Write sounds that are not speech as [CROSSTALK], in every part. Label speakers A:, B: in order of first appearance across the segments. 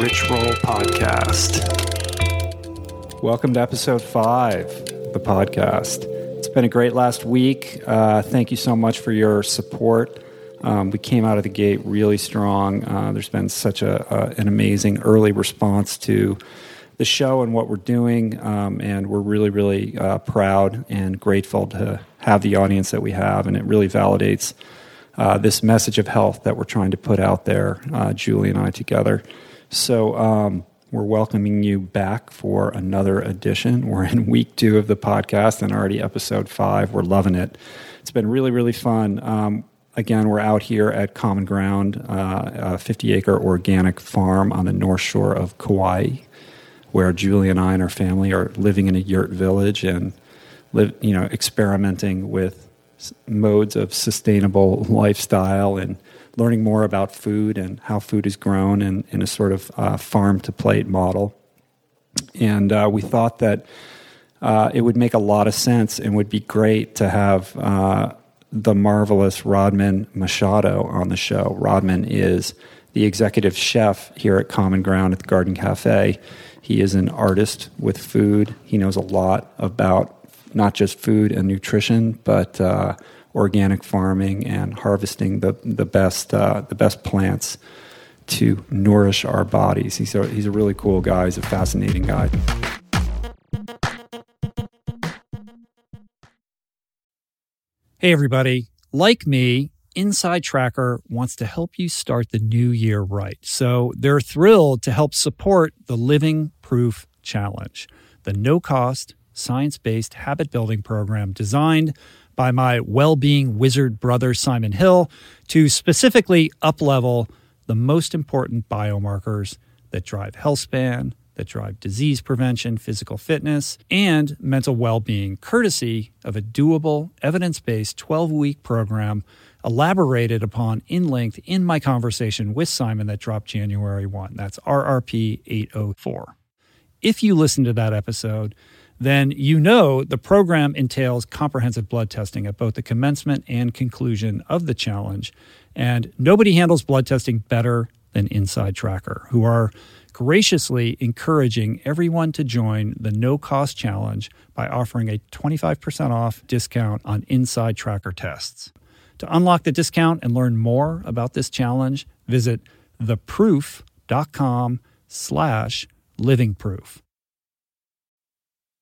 A: Rich Roll Podcast.
B: Welcome to episode five of the podcast. It's been a great last week. Uh, thank you so much for your support. Um, we came out of the gate really strong. Uh, there's been such a, a, an amazing early response to the show and what we're doing, um, and we're really, really uh, proud and grateful to have the audience that we have, and it really validates uh, this message of health that we're trying to put out there, uh, Julie and I together. So um, we're welcoming you back for another edition. We're in week two of the podcast and already episode five. We're loving it. It's been really, really fun. Um, again, we're out here at Common Ground, uh, a 50 acre organic farm on the north shore of Kauai, where Julie and I and our family are living in a yurt village and live, you know, experimenting with modes of sustainable lifestyle and learning more about food and how food is grown in, in a sort of uh, farm to plate model. And uh, we thought that uh, it would make a lot of sense and would be great to have uh, the marvelous Rodman Machado on the show. Rodman is the executive chef here at Common Ground at the Garden Cafe. He is an artist with food. He knows a lot about not just food and nutrition, but uh, organic farming and harvesting the the best uh, the best plants to nourish our bodies. He's a, he's a really cool guy. He's a fascinating guy.
C: Hey everybody, like me, Inside Tracker wants to help you start the new year right. So they're thrilled to help support the Living Proof Challenge, the no cost science based habit building program designed by my well being wizard brother, Simon Hill, to specifically uplevel the most important biomarkers that drive health span, that drive disease prevention, physical fitness, and mental well being, courtesy of a doable, evidence based 12 week program elaborated upon in length in my conversation with Simon that dropped January 1. That's RRP 804. If you listen to that episode, then you know the program entails comprehensive blood testing at both the commencement and conclusion of the challenge. And nobody handles blood testing better than Inside Tracker, who are graciously encouraging everyone to join the no cost challenge by offering a 25% off discount on Inside Tracker tests. To unlock the discount and learn more about this challenge, visit theproof.com slash livingproof.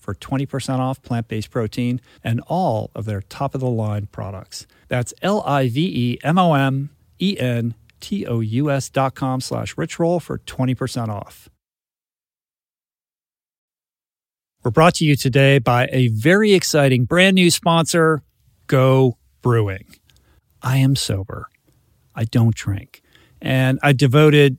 C: for 20% off plant based protein and all of their top of the line products. That's L I V E M O M E N T O U S dot com slash richroll for 20% off. We're brought to you today by a very exciting brand new sponsor, Go Brewing. I am sober. I don't drink. And I devoted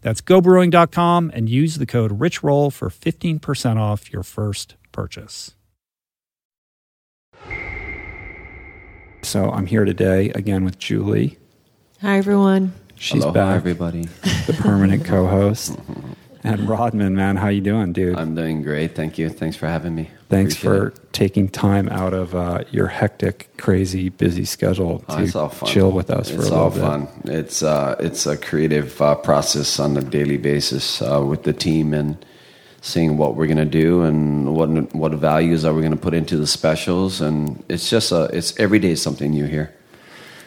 D: That's gobrewing.com and use the code RICHROLL for 15% off your first purchase.
C: So I'm here today again with Julie.
E: Hi, everyone.
C: She's
F: Aloha,
C: back,
F: everybody.
C: the permanent [LAUGHS] co-host. And Rodman, man, how you doing, dude?
F: I'm doing great. Thank you. Thanks for having me.
C: Thanks
F: Appreciate
C: for
F: it.
C: taking time out of uh, your hectic, crazy, busy schedule
F: Oh,
C: to
F: it's fun.
C: chill with us
F: it's
C: for a little
F: all fun. It's uh, it's a creative uh, process on a daily basis uh, with the team and seeing what we're gonna do and what what values are we gonna put into the specials and it's just a it's every day is something new here.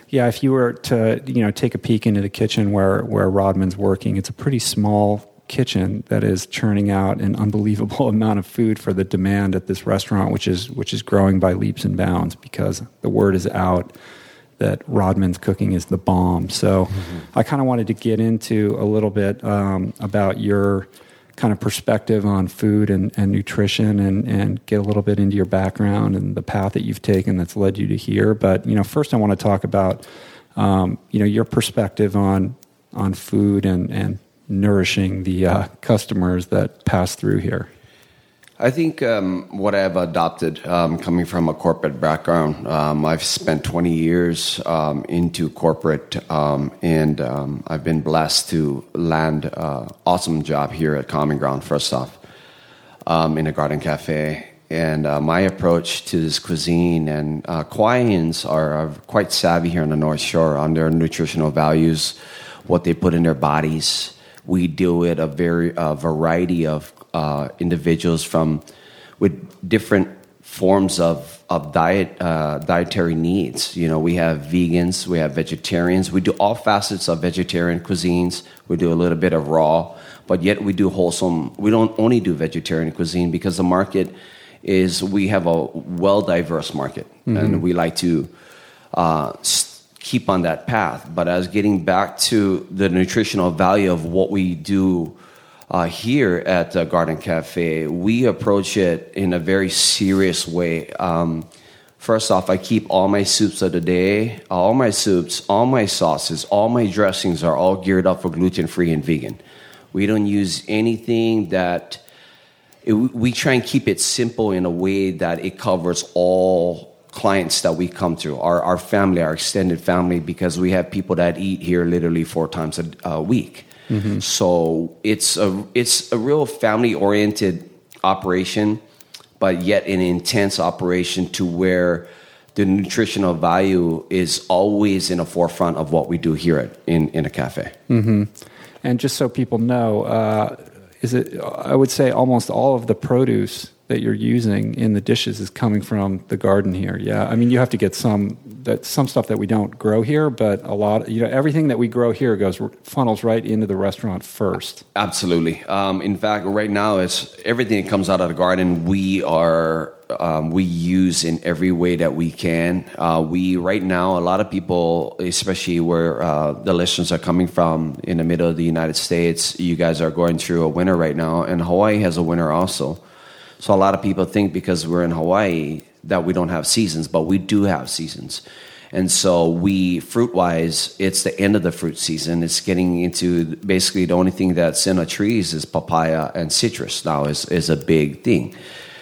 C: Yeah, if you were to you know take a peek into the kitchen where where Rodman's working, it's a pretty small kitchen that is churning out an unbelievable [LAUGHS] amount of food for the demand at this restaurant, which is which is growing by leaps and bounds because the word is out that Rodman's cooking is the bomb. So I kind of wanted to get into a little bit um, about your kind of perspective on food and, and nutrition and, and get a little bit into your background and the path that you've taken that's led you to here. But, you know, first I want to talk about, um, you know, your perspective on, on food and, and nourishing the uh, customers that pass through here.
F: I think um, what I've adopted, um, coming from a corporate background, um, I've spent 20 years um, into corporate, um, and um, I've been blessed to land an awesome job here at Common Ground. First off, in a garden cafe, and uh, my approach to this cuisine and uh, are, are quite savvy here on the North Shore on their nutritional values, what they put in their bodies. We deal with a very uh, variety of uh, individuals from with different forms of of diet uh, dietary needs. You know, we have vegans, we have vegetarians. We do all facets of vegetarian cuisines. We do a little bit of raw, but yet we do wholesome. We don't only do vegetarian cuisine because the market is we have a well diverse market, and we like to. Uh, s- keep on that path but as getting back to the nutritional value of what we do uh, here at uh, Garden Cafe, we approach it in a very serious way. Um, first off, I keep all my soups of the day, all my soups, all my sauces, all my dressings are all geared up for gluten free and vegan. We don't use anything that it, we try and keep it simple in a way that it covers all clients that we come to, our, our family, our extended family, because we have people that eat here literally four times a, a week. So it's a it's a real family oriented operation, but yet an intense operation to where the nutritional value is always in the forefront of what we do here at, in in a cafe.
C: And just so people know, uh, is it? I would say almost all of the produce that you're using in the dishes is coming from the garden here. Yeah, I mean you have to get some that some stuff that we don't grow here, but a lot. You know, everything that we grow here goes funnels right into the restaurant first.
F: Absolutely. Um, in fact, right now, it's everything that comes out of the garden. We are um, we use in every way that we can. Uh, we right now, a lot of people, especially where uh, the listeners are coming from in the middle of the United States, you guys are going through a winter right now, and Hawaii has a winter also. So a lot of people think because we're in Hawaii that we don't have seasons, but we do have seasons. And so we fruit wise, it's the end of the fruit season. It's getting into basically the only thing that's in the trees is papaya and citrus now is is a big thing.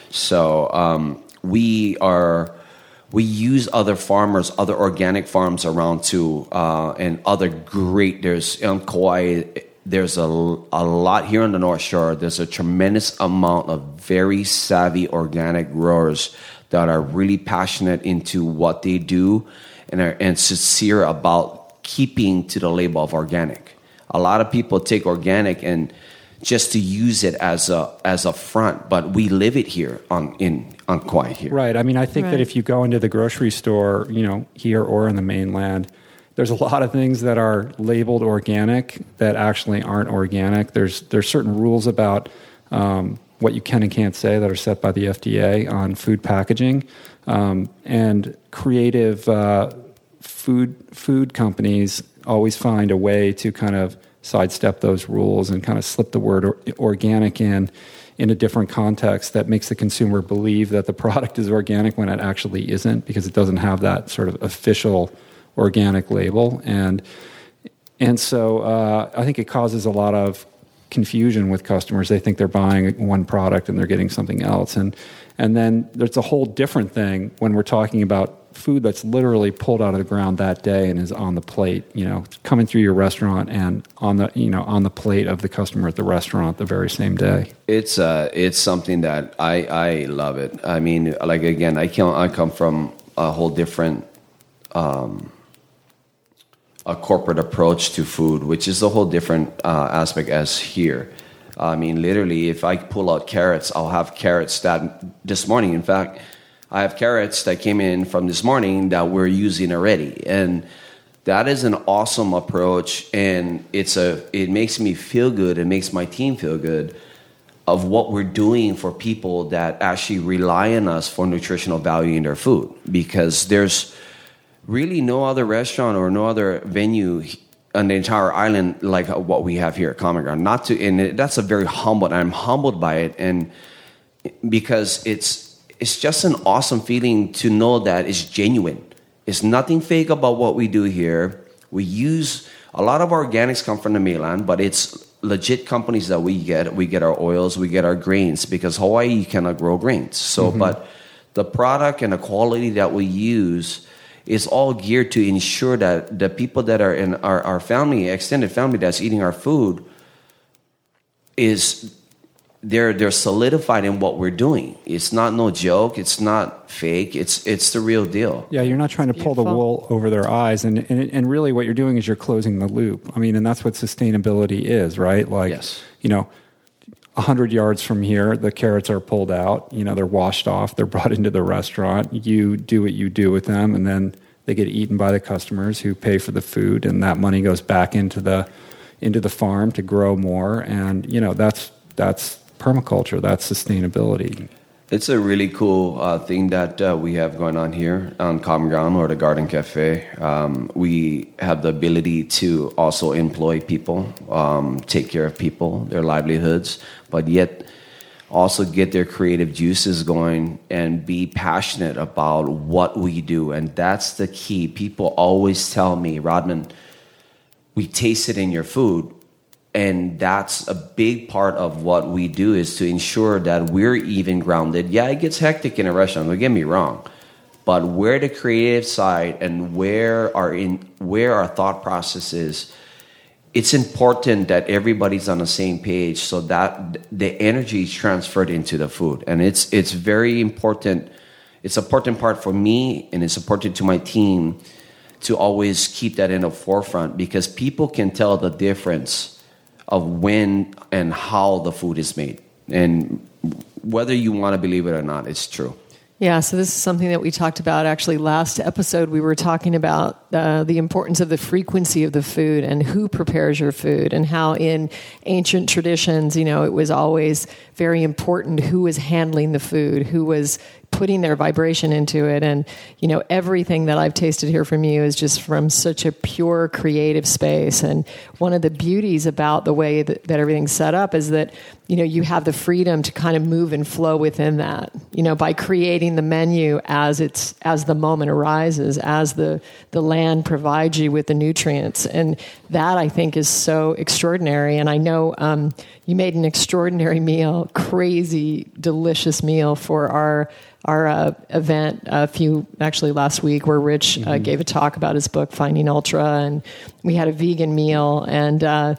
F: So um, we are we use other farmers, other organic farms around too, uh, and other great. There's on Kauai. There's a, a lot here on the North Shore. There's a tremendous amount of very savvy organic growers that are really passionate into what they do and are and sincere about keeping to the label of organic. A lot of people take organic and just to use it as a as a front, but we live it here on in on Kauai here.
C: Right. I mean, I think
E: Right.
C: that if you go into the grocery store, you know, here or in the mainland, there's a lot of things that are labeled organic that actually aren't organic. There's there's certain rules about um, what you can and can't say that are set by the FDA on food packaging, um, and creative uh, food food companies always find a way to kind of sidestep those rules and kind of slip the word or, organic in in a different context that makes the consumer believe that the [LAUGHS] product is organic when it actually isn't because it doesn't have that sort of official organic label and and so uh, I think it causes a lot of confusion with customers. They think they're buying one product and they're getting something else. And and then there's a whole different thing when we're talking about food that's literally pulled out of the ground that day and is on the plate, you know, coming through your restaurant and on the you know on the plate of the customer at the restaurant the very same day.
F: It's uh, it's something that I I love it. I mean, like again, I come I come from a whole different um, a corporate approach to food, which is a whole different uh, aspect as here. I mean, literally, if I pull out carrots, I'll have carrots that this morning. In fact, I have carrots that came in from this morning that we're using already, and that is an awesome approach. And it's a it makes me feel good. It makes my team feel good of what we're doing for people that actually rely on us for nutritional value in their food because there's really no other restaurant or no other venue on the entire island like what we have here at Common Ground. Not to, and that's a very humble. I'm humbled by it, and because it's it's just an awesome feeling to know that it's genuine. It's nothing fake about what we do here. We use a lot of organics come from the mainland, but it's legit companies that we get. We get our oils, we get our grains because Hawaii cannot grow grains. So, mm-hmm. but the product and the quality that we use is all geared to ensure that the people that are in our, our family, extended family that's eating our food, is they're they're solidified in what we're doing. It's not no joke. It's not fake. It's it's the real deal.
C: Yeah, you're not trying to pull the wool over their eyes, and, and and really what you're doing is you're closing the loop. I mean, and that's what sustainability is, right? Like,
F: Yes.
C: you know, a hundred yards from here, the carrots are pulled out. You know, they're washed off. They're brought into the restaurant. You do what you do with them, and then they get eaten by the customers who pay for the food, and that money goes back into the into the farm to grow more. And you know, that's that's permaculture. That's sustainability.
F: It's a really cool uh, thing that uh, we have going on here on Common Ground or the Garden Cafe. Um, we have the ability to also employ people, um, take care of people, their livelihoods, but yet also get their creative juices going and be passionate about what we do. And that's the key. People always tell me, Rodman, we taste it in your food and that's a big part of what we do is to ensure that we're even grounded. Yeah it gets hectic in a restaurant don't get me wrong. But where the creative side and where our in where our thought process is it's important that everybody's on the same page so that the energy is transferred into the food. And it's it's very important it's an important part for me and it's important to my team to always keep that in the forefront because people can tell the difference of when and how the food is made and whether you want to believe it or not it's true
E: Yeah, so this is something that we talked about actually last episode. We were talking about uh, the importance of the frequency of the food and who prepares your food, and how in ancient traditions, you know, it was always very important who was handling the food, who was putting their vibration into it. And you know everything that i've tasted here from you is just from such a pure creative space. And one of the beauties about the way that, that everything's set up is that you know you have the freedom to kind of move and flow within that you know by creating the menu as it's as the moment arises as the the land provides you with the nutrients. And that i think is so extraordinary. And i know um, you made an extraordinary meal crazy delicious meal for our our uh, event a few actually last week where Rich uh, mm-hmm. gave a talk about his book Finding Ultra, and we had a vegan meal and. Uh,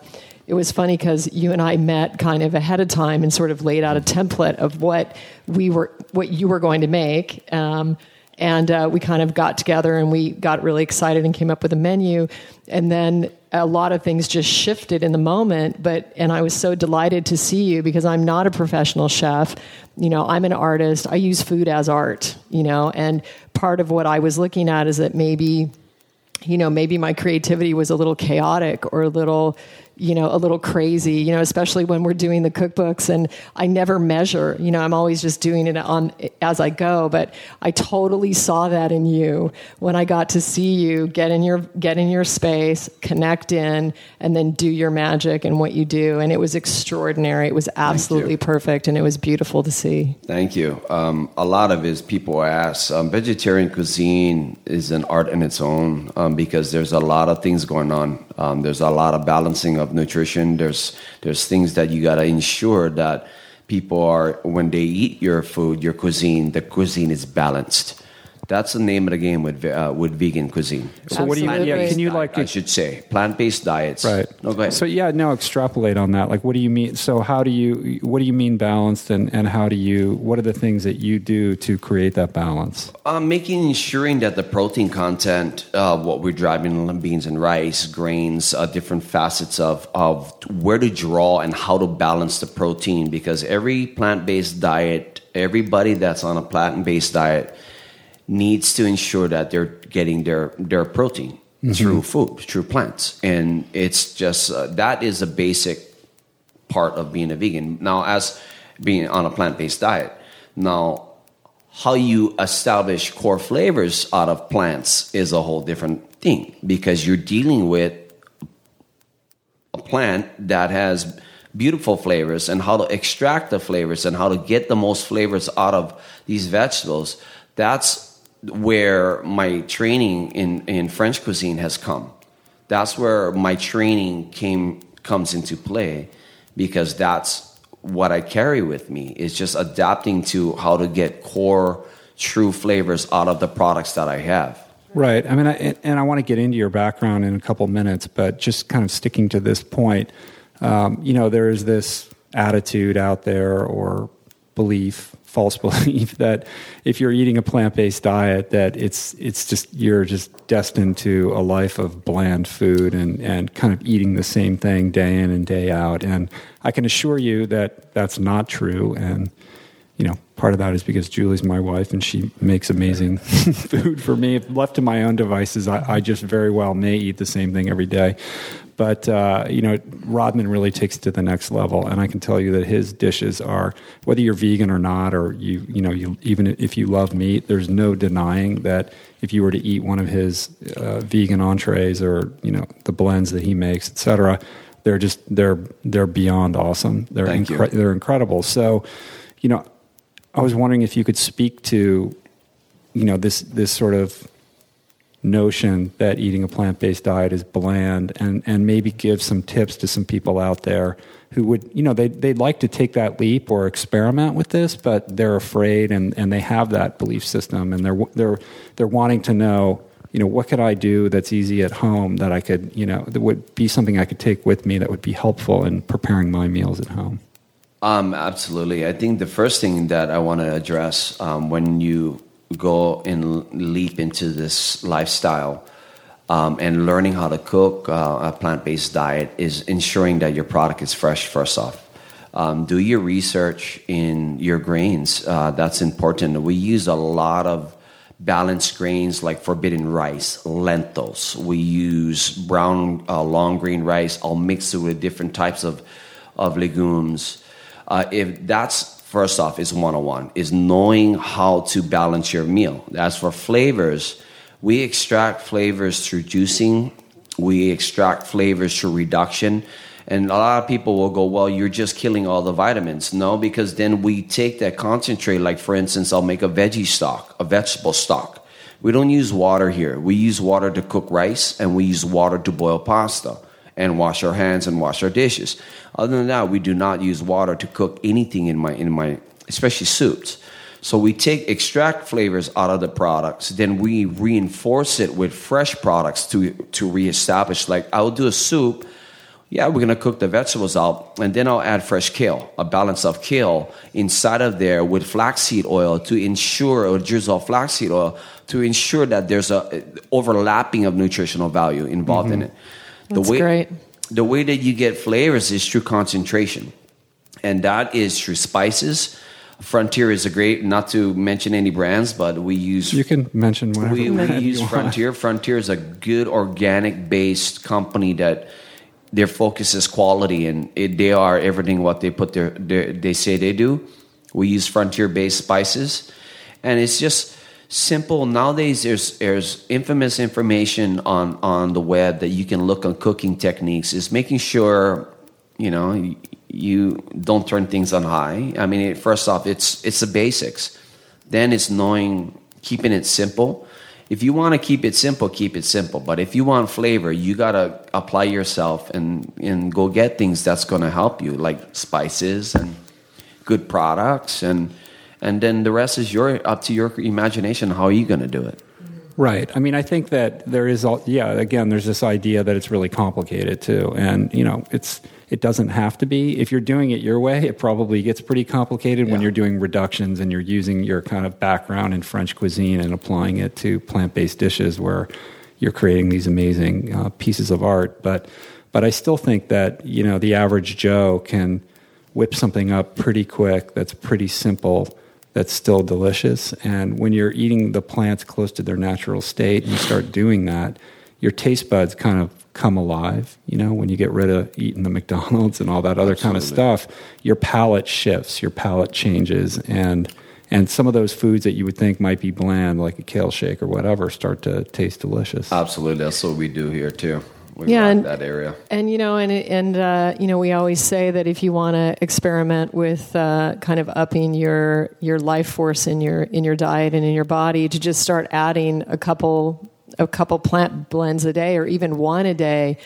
E: it was funny because you and I met kind of ahead of time and sort of laid out a template of what we were, what you were going to make, um, and uh, we kind of got together and we got really excited and came up with a menu, and then a lot of things just shifted in the moment but and i was so delighted to see you because i'm not a professional chef. You know i'm an artist. I use food as art you know and part of what i was looking at is that maybe you know maybe my creativity was a little chaotic or a little you know, a little crazy, you know, especially when we're doing the cookbooks and I never measure, you know, I'm always just doing it on as I go, but I totally saw that in you when I got to see you get in your get in your space, connect in and then do your magic and what you do and it was extraordinary. It was absolutely perfect and it was beautiful to see.
F: Thank you. Um, a lot of his people ask, um, vegetarian cuisine is an art in its own um, because there's a lot of things going on. Um, there's a lot of balancing of nutrition. There's there's things that you got to ensure that people are when they eat your food, your cuisine, the cuisine is balanced. That's the name of the game with uh, with vegan cuisine.
C: So what do you? Yeah, can you like?
F: I should say plant based diets.
C: Right.
F: No, go ahead.
C: So yeah, no, extrapolate on that. Like, what do you mean? So how do you? What do you mean balanced? And and how do you? What are the things that you do to create that balance?
F: Uh, making ensuring that the protein content, uh, what we're driving in beans and rice, grains, uh, different facets of of where to draw and how to balance the protein because every plant based diet, everybody that's on a plant based diet needs to ensure that they're getting their their protein mm-hmm. through food, through plants, and it's just uh, that is a basic part of being a vegan. Now, as being on a plant based diet, now how you establish core flavors out of plants is a whole different thing because you're dealing with a plant that has beautiful flavors and how to extract the flavors and how to get the most flavors out of these vegetables that's where my training in, in French cuisine has come. That's where my training came comes into play because that's what I carry with me It's just adapting to how to get core true flavors out of the products that I have.
C: Right. I mean, I, and I want to get into your background in a couple minutes, but just kind of sticking to this point, um, you know, there is this attitude out there or belief false [LAUGHS] belief that if you're eating a plant-based diet that it's it's just you're just destined to a life of bland food and and kind of eating the same thing day in and day out. And I can assure you that that's not true. And you know part of that is because Julie's my wife and she makes amazing [LAUGHS] food for me. If left to my own devices I, I just very well may eat the same thing every day but uh, you know, Rodman really takes it to the next level, and I can tell you that his dishes are whether you're vegan or not, or you you know, you, even if you love meat, there's no denying that if you were to eat one of his uh, vegan entrees or you know the blends that he makes, etc., they're just they're they're beyond awesome. They're incre- they're incredible. So, you know, I was wondering if you could speak to you know this this sort of notion that eating a plant based diet is bland and, and maybe give some tips to some people out there who would, you know, they, they'd like to take that leap or experiment with this, but they're afraid and, and they have that belief system and they're, they're, they're wanting to know, you know, what could I do that's easy at home that I could, you know, that would be something I could take with me that would be helpful in preparing my meals at home?
F: Um, absolutely. I think the first thing that I want to address um, when you go and leap into this lifestyle um, and learning how to cook uh, a plant-based diet is ensuring that your product is fresh first off. Um, do your research in your grains uh, that's important. We use a lot of balanced grains like forbidden rice lentils we use brown uh, long grain rice. I'll mix it with different types of, of legumes. Uh, if that's first off is 101 is knowing how to balance your meal. As for flavors we extract flavors through juicing we extract flavors through reduction and a lot of people will go well you're just killing all the vitamins. No because then we take that concentrate like for instance i'll make a veggie stock a vegetable stock. We don't use water here. We use water to cook rice and we use water to boil pasta and wash our hands and wash our dishes. Other than that, we do not use water to cook anything in my in my especially soups. So we take extract flavors out of the products, then we reinforce it with fresh products to to reestablish. Like I'll do a soup. Yeah, we're gonna cook the vegetables out, and then I'll add fresh kale, a balance of kale inside of there with flaxseed oil to ensure, or drizzle flaxseed oil to ensure that there's a overlapping of nutritional value involved mm-hmm. in it.
E: That's the way, great.
F: The way that you get flavors is through concentration, and that is through spices. Frontier is a great, not to mention any brands, but we use.
C: You can mention whatever.
F: We, we use Frontier. Frontier is a good organic based company that their focus is quality, and it, they are everything what they put their, their they say they do. We use Frontier based spices, and it's just simple. Nowadays there's there's infamous information on on the web that you can look on cooking techniques is making sure you know you, don't turn things on high. I mean first off it's it's the basics. Then it's knowing keeping it simple. If you want to keep it simple keep it simple. But if you want flavor you got to apply yourself and and go get things that's to help you like spices and good products and and then the rest is your up to your imagination. How are you going to do it?
C: Right. I mean, I think that there is, all, yeah. Again, there's this idea that it's really complicated too, and you know, it's it doesn't have to be. If you're doing it your way, it probably gets pretty complicated yeah. when you're doing reductions and you're using your kind of background in French cuisine and applying it to plant-based dishes, where you're creating these amazing uh, pieces of art. But but I still think that you know the average Joe can whip something up pretty quick. That's pretty simple that's still delicious. And when you're eating the plants close to their natural state and you start doing that, your taste buds kind of come alive. You know, when you get rid of eating the [LAUGHS] McDonald's and all that other Absolutely. kind of stuff, your palate shifts, your palate changes, and and some of those foods that you would think might be bland, like a kale shake or whatever, start to taste delicious.
F: Absolutely, that's what we do here too
E: we yeah, and,
F: that area.
E: And you know, and and uh, you know, we always say that if you want to experiment with uh, kind of upping your your life force in your in your diet and in your body, to just start adding a couple a couple plant blends a day or even one a day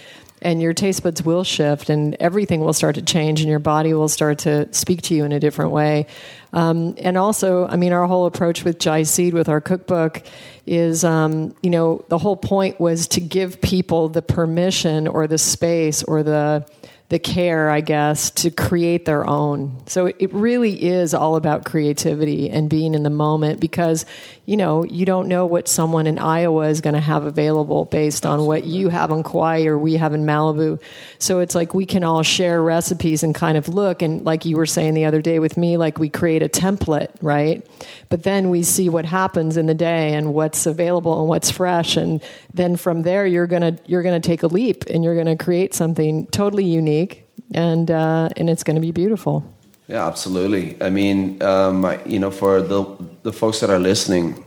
E: and your taste buds will shift and everything will start to change and your body will start to speak to you in a different way um, and also i mean our whole approach with jai seed with our cookbook is um, you know the whole point was to give people the permission or the space or the the care, I guess, to create their own. So it really is all about creativity and being in the moment because, you know, you don't know what someone in Iowa is going to have available based on what you have in Kauai or we have in Malibu. So it's like we can all share recipes and kind of look. And like you were saying the other day with me, like we create a template, right? But then we see what happens in the day and what's available and what's fresh. And then from there, you're going to, you're going to take a leap and you're going to create something totally unique and uh, and it's going to be beautiful.
F: Yeah, absolutely. I mean, um, you know, for the the folks that are listening,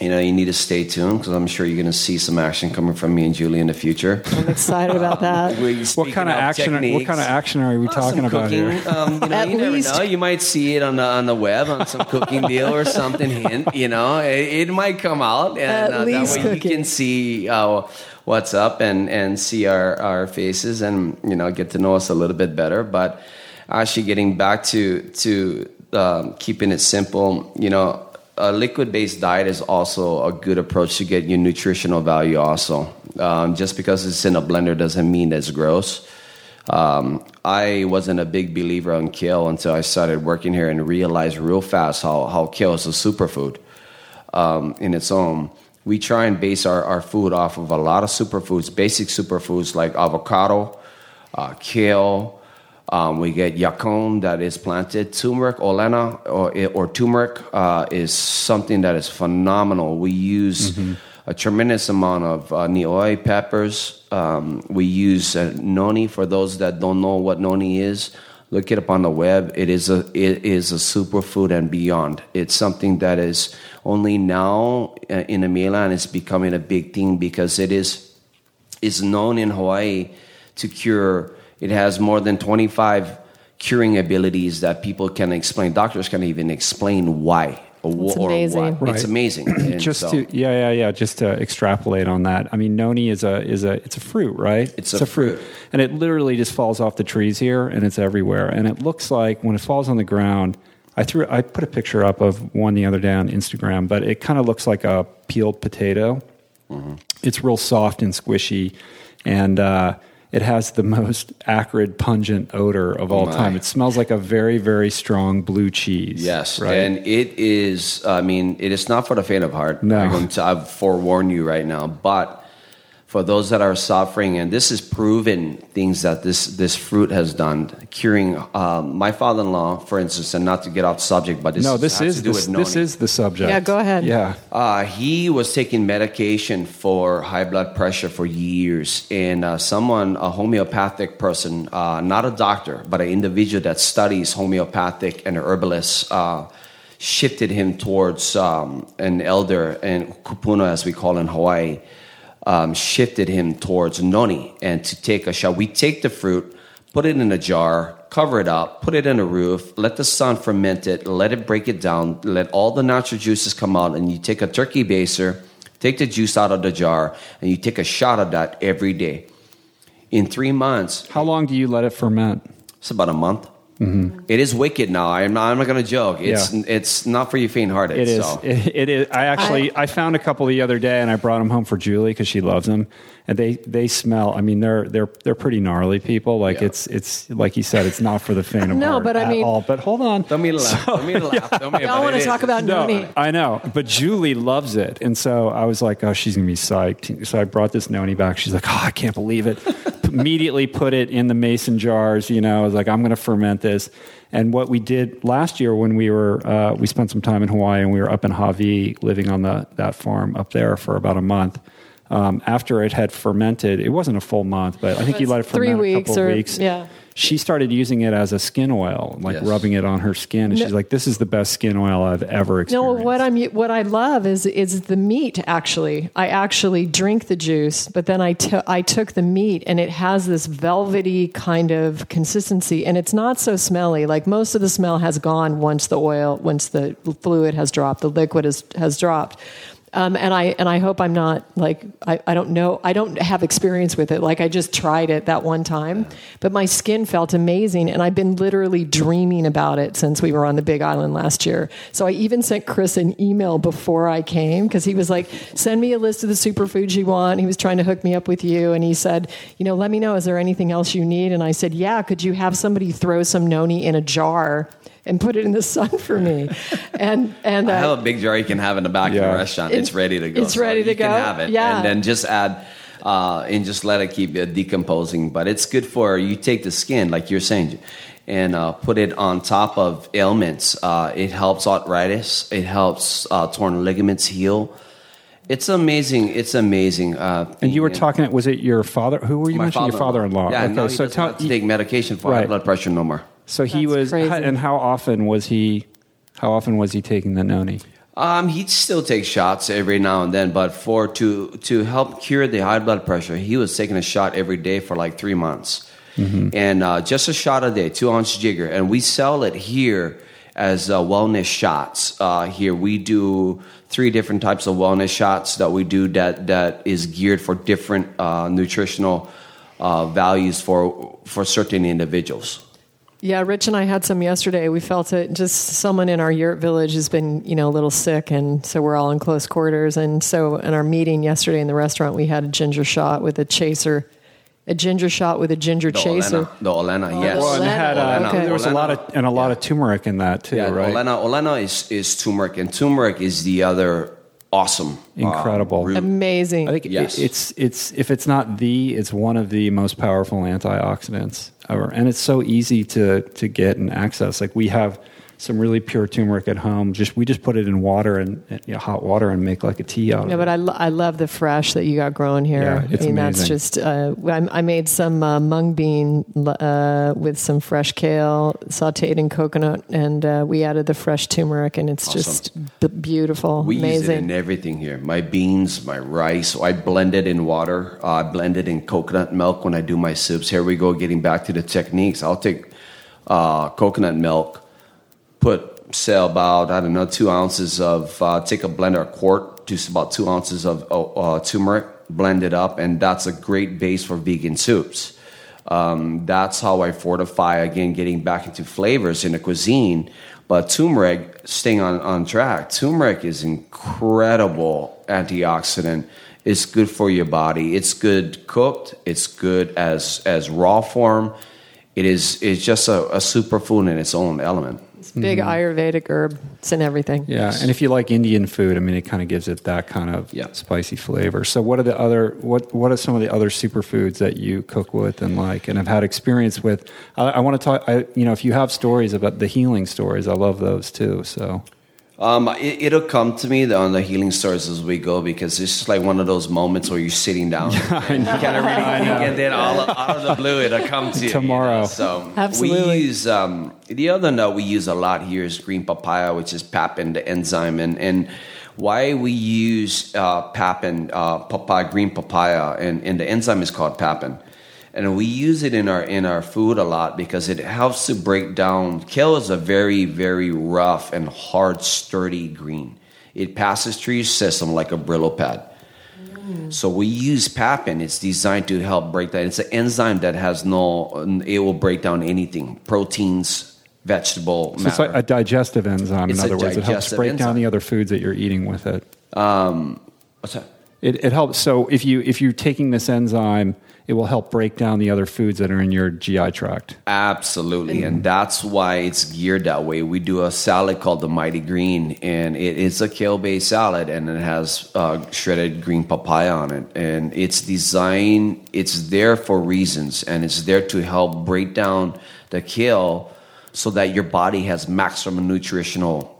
F: you know, you need to stay tuned because I'm sure you're going to see some action coming from me and Julie in the future.
E: I'm excited about that. [LAUGHS]
C: what kind of action? Are, what kind of action are we talking about
F: cooking. here? Um, you know, At you least. never know. You might see it on the on the web on some cooking deal or something. [LAUGHS] Hint, you know, it, it might come out, and uh, that way cooking. you can see. Uh, what's up and and see our our faces and you know get to know us a little bit better. But actually, getting back to to um, keeping it simple, you know, a liquid based diet is also a good approach to get your nutritional value. Also, um, just because it's in a blender doesn't mean it's gross. Um, I wasn't a big believer on kale until I started working here and realized real fast how, how kale is a superfood um, in its own we try and base our, our food off of a lot of superfoods, basic superfoods like avocado, uh, kale. Um, we get yacon that is planted. Turmeric, olena, or, or turmeric uh, is something that is phenomenal. We use mm-hmm. a tremendous amount of uh, nioi peppers. Um, we use uh, noni for those that don't know what noni is. Look it up on the web. It is a it is a superfood and beyond. It's something that is only now uh, in the mainland is becoming a big thing because it is is known in Hawaii to cure. It has more than 25 curing abilities that people can explain. Doctors can even explain why. Or,
E: It's
F: or
E: amazing.
F: what.
C: Right.
F: It's amazing. [CLEARS THROAT]
C: Just
F: so-
C: to yeah yeah yeah just to extrapolate on that i mean noni is a is a it's a fruit right
F: It's a fruit.
C: and it literally just falls off the trees here and it's everywhere and it looks like when it falls on the ground i threw i put a picture up of one the other day on instagram but it kind of looks like a peeled potato
F: Mm-hmm.
C: it's real soft and squishy and uh it has the most acrid, pungent odor of all
F: my.
C: time. It smells like a very, very strong blue cheese.
F: Yes,
C: right.
F: and it is. I mean, it is not for the faint of heart.
C: No.
F: I'm going to I've forewarned you right now. But for those that are suffering, and this is proven things that this this fruit has done, curing. Um, my father-in-law, for instance, and not to get off subject, but this
C: no, this
F: has
C: is
F: to do
C: this,
F: with
C: this is the subject.
E: Yeah, go ahead.
C: Yeah.
F: Uh, he was taking medication for high blood pressure for years, and uh, someone, a homeopathic person, uh, not a doctor, but an individual that studies homeopathic and herbalist, uh, shifted him towards um, an elder and kupuna, as we call in Hawaii, um, shifted him towards noni and to take a shot. We take the fruit, put it in a jar, cover it up, put it in a roof, let the sun ferment it, let it break it down, let all the natural juices come out, and you take a turkey baser, take the juice out of the jar, and you take a shot of that every day. In three months,
C: How long do you let it ferment?
F: it's about a month. It is wicked now. I'm not, I'm not going to joke. It's
C: Mm-hmm. Yeah.
F: it's not for you faint-hearted.
C: It is.
F: So.
C: It, it is. I actually I, found a couple the other day, and I brought them home for Julie because she loves them, and they they smell. I mean, they're they're they're pretty gnarly people. Like
F: Yeah.
C: it's it's like you said, it's not for the faint of
E: No,
C: heart
E: but I
C: at
E: mean-
C: all. But hold on.
F: Don't mean to laugh. Don't mean to laugh. [LAUGHS] Don't mean,
E: Y'all
F: but
E: want to talk about
C: No,
E: noni?
C: I know, but Julie loves it, and so I was like, "Oh, she's gonna be psyched." So I brought this noni back. She's like, "Oh, I can't believe it!" Immediately put it in the mason jars. You know, I was like, "I'm gonna ferment this." And what we did last year when we were uh, we spent some time in Hawaii and we were up in Hawaii living on the that farm up there for about a month. Um, after it had fermented, it wasn't a full month, but I think you let it
E: Three
C: ferment a couple
E: or-
C: weeks.
E: yeah.
C: She started using it as a skin oil, like
F: Yes.
C: rubbing it on her skin, and
E: No-
C: she's like, "This is the best skin oil I've ever experienced."
E: No, what I'm what I love is is the meat. Actually, I actually drink the juice, but then I I took the meat, and it has this velvety kind of consistency, and it's not so smelly. Like most of the smell has gone once the oil, once the fluid has dropped, the liquid has has dropped. Um, and I and I hope I'm not like I, I don't know I don't have experience with it. Like I just tried it that one time. But my skin felt amazing and I've been literally dreaming about it since we were on the Big Island last year. So I even sent Chris an email before I came because he was like send me a list of the superfoods you want. He was trying to hook me up with you and he said you know let me know is there anything else you need? And I said yeah could you have somebody throw some noni in a jar and put it in the sun for me and and
F: I
E: uh,
F: have a big jar you can have in the back of the restaurant. It's ready to go.
E: It's ready to
F: you can
E: go?
F: have it.
E: Yeah.
F: And then just add uh, and just let it keep uh, decomposing. But it's good for you take the skin, like you're saying, and uh, put it on top of ailments. Uh, it helps arthritis. It helps uh, torn ligaments heal. It's amazing. It's amazing. Uh,
C: and you were talking. Was it your father? Who were you
F: my
C: mentioning? Your father-in-law.
F: Yeah,
C: okay,
F: now he
C: so tell.
F: have to take medication for high
C: Right.
F: blood pressure no more.
C: So he
E: That's
C: was,
E: crazy.
C: and how often was he? How often was he taking the noni?
F: Um, he still takes shots every now and then, but for to to help cure the high blood pressure, he was taking a shot every day for like three months, and uh, just a shot a day, two ounce jigger, and we sell it here as uh, wellness shots. Uh, here we do three different types of wellness shots that we do that that is geared for different uh, nutritional uh, values for for certain individuals.
E: Yeah, Rich and I had some yesterday. We felt it. Just someone in our yurt village has been, you know, a little sick, and so we're all in close quarters. And so, in our meeting yesterday in the restaurant, we had a ginger shot with a chaser, a ginger shot with a ginger
F: The
E: chaser.
F: Olena, the Olena, yes.
C: Well, and had uh,
F: Olena.
E: Okay.
C: there was a lot of and a lot of turmeric in that too,
F: Yeah,
C: right?
F: Olena, Olena is, is turmeric, and turmeric is the other awesome, uh,
C: Incredible.
F: root.
E: Amazing.
C: I think
F: Yes.
C: it, it's it's if it's not the, it's one of the most powerful antioxidants and it's so easy to to get and access. Like we have some really pure turmeric at home. Just we just put it in water and you know, hot water and make like a tea out
E: Yeah,
C: of
E: but
C: it.
E: I, lo- I love the fresh that you got growing here.
C: Yeah, it's
E: I mean, that's just. Uh, I, I made some uh, mung bean uh, with some fresh kale, sautéed in coconut, and uh, we added the fresh turmeric, and it's
F: Awesome.
E: just b- beautiful,
F: We use it
E: amazing.
F: in everything here. My beans, my rice. So I blend it in water. Uh, I blend it in coconut milk when I do my soups. Here we go, getting back to the techniques. I'll take uh, coconut milk, put say about I don't know two ounces of uh, take a blender, a quart, just about two ounces of uh, uh, turmeric, blend it up, and that's a great base for vegan soups. Um, that's how I fortify again, getting back into flavors in the cuisine. But turmeric, staying on, on track, turmeric is incredible antioxidant. It's good for your body. It's good cooked. It's good as as raw form. It is it's just a, a superfood in its own element.
E: It's big mm. Ayurvedic herb. It's in everything.
C: yeah, and if you like Indian food, I mean, it kind of gives it that kind of
F: Yeah.
C: spicy flavor. So, what are the other what What are some of the other superfoods that you cook with and like, and have had experience with? I, I want to talk. I, you know, if you have stories about the healing stories, I love those too. So,
F: Um, it, it'll come to me on the healing stories as we go because it's just like one of those moments where you're sitting down [LAUGHS] and you kind of really think, and then all of, out of the blue it'll come to you. you.
C: Tomorrow.
F: know? So
E: Absolutely.
F: we use um, the other note we use a lot here is green papaya, which is papain, the enzyme, and and why we use uh, papain, uh, papaya, green papaya, and, and the enzyme is called papain. And we use it in our in our food a lot because it helps to break down. Kale is a very very rough and hard, sturdy green. It passes through your system like a Brillo pad. So we use papain. It's designed to help break that. It's an enzyme that has no. It will break down anything, proteins, vegetable
C: so it's like a digestive enzyme.
F: It's
C: in other words, it helps break down the other foods that you're eating with it.
F: Um, what's that?
C: It, it helps. So if you if you're taking this enzyme, it will help break down the other foods that are in your GI tract.
F: Absolutely, and that's why it's geared that way. We do a salad called the Mighty Green, and it is a kale-based salad, and it has uh, shredded green papaya on it. And it's designed; it's there for reasons, and it's there to help break down the kale so that your body has maximum nutritional.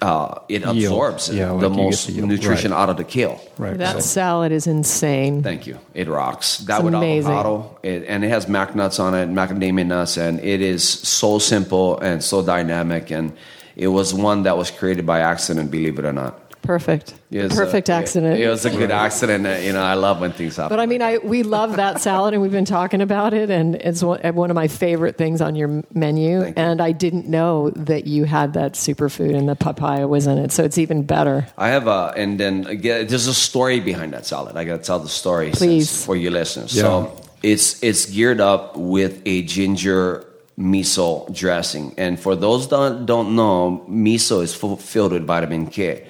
F: Uh, it
C: Yield.
F: absorbs
C: Yeah,
F: the
C: you get
F: most
C: the
F: nutrition
C: Right.
F: out of the kale.
C: Right.
E: That
C: So-
E: salad is insane.
F: Thank you. It rocks. That
E: It's
F: with
E: amazing.
F: avocado, it, and it has mac nuts on it, macadamia nuts, and it is so simple and so dynamic. And it was one that was created by accident, believe it or not.
E: Perfect.
F: It was
E: Perfect
F: a-
E: accident.
F: It, it was a good accident. uh, You know, I love when things happen.
E: But I mean, I we love that salad, and we've been talking about it, and it's one, one of my favorite things on your menu.
F: Thank you.
E: And I didn't know that you had that superfood, and the papaya was in it, so it's even better.
F: I have a, and then again, there's a story behind that salad. I got to tell the story since-
E: Please.
F: for your listeners.
C: Yeah.
F: So it's it's geared up with a ginger miso dressing, and for those that don't know, miso is full, filled with vitamin K.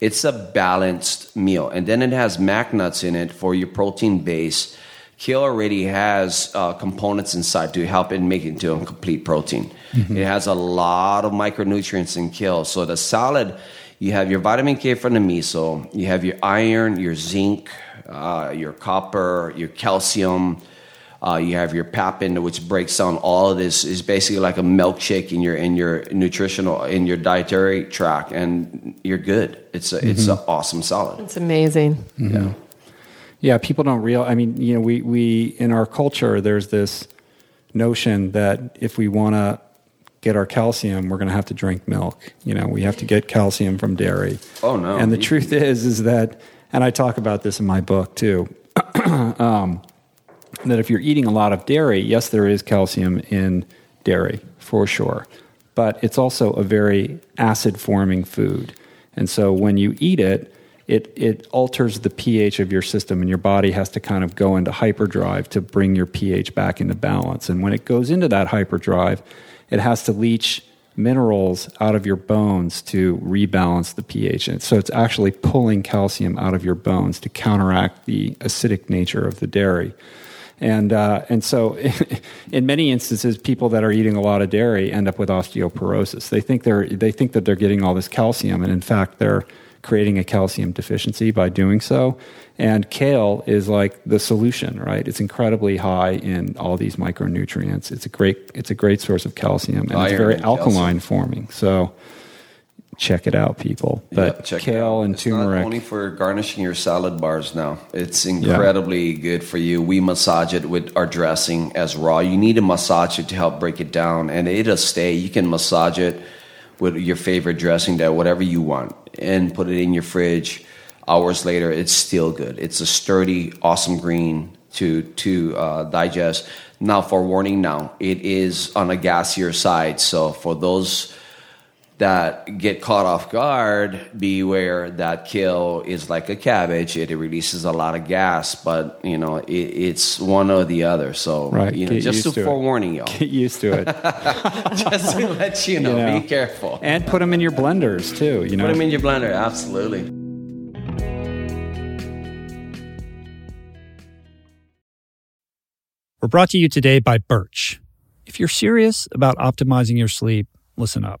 F: It's a balanced meal, and then it has mac nuts in it for your protein base. Kale already has uh, components inside to help it make it into a complete protein. It has a lot of micronutrients in kale. So the salad, you have your vitamin K from the miso, you have your iron, your zinc, uh, your copper, your calcium. Uh, you have your papain, which breaks down all of this. is basically like a milkshake in your in your nutritional in your dietary tract, and you're good. It's a it's an awesome salad.
E: It's amazing.
F: Yeah.
C: Yeah, people don't real. I mean, you know, we we in our culture, there's this notion that if we want to get our calcium, we're going to have to drink milk. You know, we have to get calcium from dairy.
F: Oh, no.
C: And the
F: You-
C: truth is, is that, and I talk about this in my book too. [CLEARS THROAT] um, that if you're eating a lot of dairy, yes, there is calcium in dairy for sure, but it's also a very acid forming food. And so when you eat it, it, it alters the pH of your system, and your body has to kind of go into hyperdrive to bring your pH back into balance. And when it goes into that hyperdrive, it has to leach minerals out of your bones to rebalance the pH. And so it's actually pulling calcium out of your bones to counteract the acidic nature of the dairy. And, uh, and so, [LAUGHS] in many instances, people that are eating a lot of dairy end up with osteoporosis. They think, they're, they think that they're getting all this calcium, and in fact, they're
G: creating a calcium deficiency by doing so. And kale is like the solution, right? It's incredibly high in all these micronutrients. It's a great it's a great source of calcium and
F: Iron
G: it's very
F: and
G: alkaline forming. So check it out, people. But
F: Yeah,
G: kale and
F: it's
G: turmeric.
F: Not only for garnishing your salad bars now. It's incredibly good for you. We massage it with our dressing as raw. You need to massage it to help break it down, and it'll stay. You can massage it with your favorite dressing that whatever you want, and put it in your fridge. Hours later, it's still good. It's a sturdy, awesome green to to uh, digest. Now, for warning, now it is on a gassier side. So for those that get caught off guard, beware that kale is like a cabbage. It releases a lot of gas, but you know it, it's one or the other. So
G: Right,
F: you know,
G: get
F: just to
G: to
F: forewarning y'all,
G: Get used to it. [LAUGHS]
F: just to let you know,
G: You know.
F: be careful.
G: and put them in your blenders too, you know.
F: Put them in your blender, absolutely.
C: We're brought to you today by Birch. If you're serious about optimizing your sleep, listen up.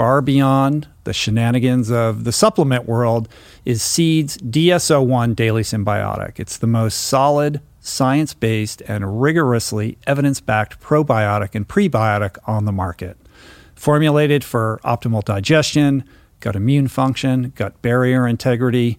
C: far beyond the shenanigans of the supplement world is Seed's DS-01 Daily Synbiotic. It's the most solid, science based, and rigorously evidence backed probiotic and prebiotic on the market. Formulated for optimal digestion, gut immune function, gut barrier integrity,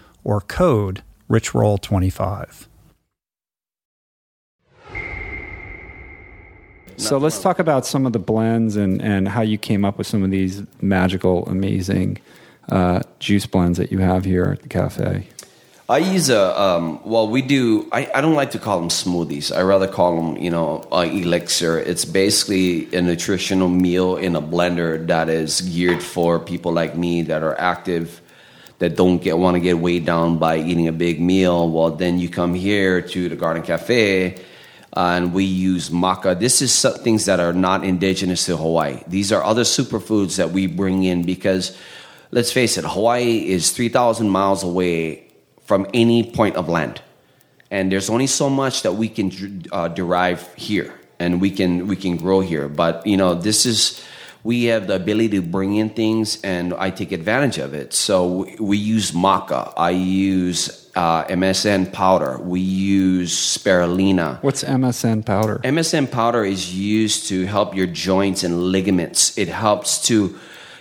C: or code richroll25.
G: So let's talk about some of the blends and, and how you came up with some of these magical, amazing uh, juice blends that you have here at the cafe.
F: I use a um, well. We do. I, I don't like to call them smoothies. I rather call them, you know, uh, elixir. It's basically a nutritional meal in a blender that is geared for people like me that are active, that don't get want to get weighed down by eating a big meal. Well, then you come here to the Garden Cafe, and we use maca. This is some things that are not indigenous to Hawaii. These are other superfoods that we bring in because, let's face it, Hawaii is three thousand miles away from any point of land, and there's only so much that we can uh, derive here, and we can we can grow here. But you know, this is we have the ability to bring in things, and I take advantage of it. So we, use maca. I use uh, MSM powder. We use spirulina.
C: What's MSM powder?
F: MSM powder is used to help your joints and ligaments. It helps to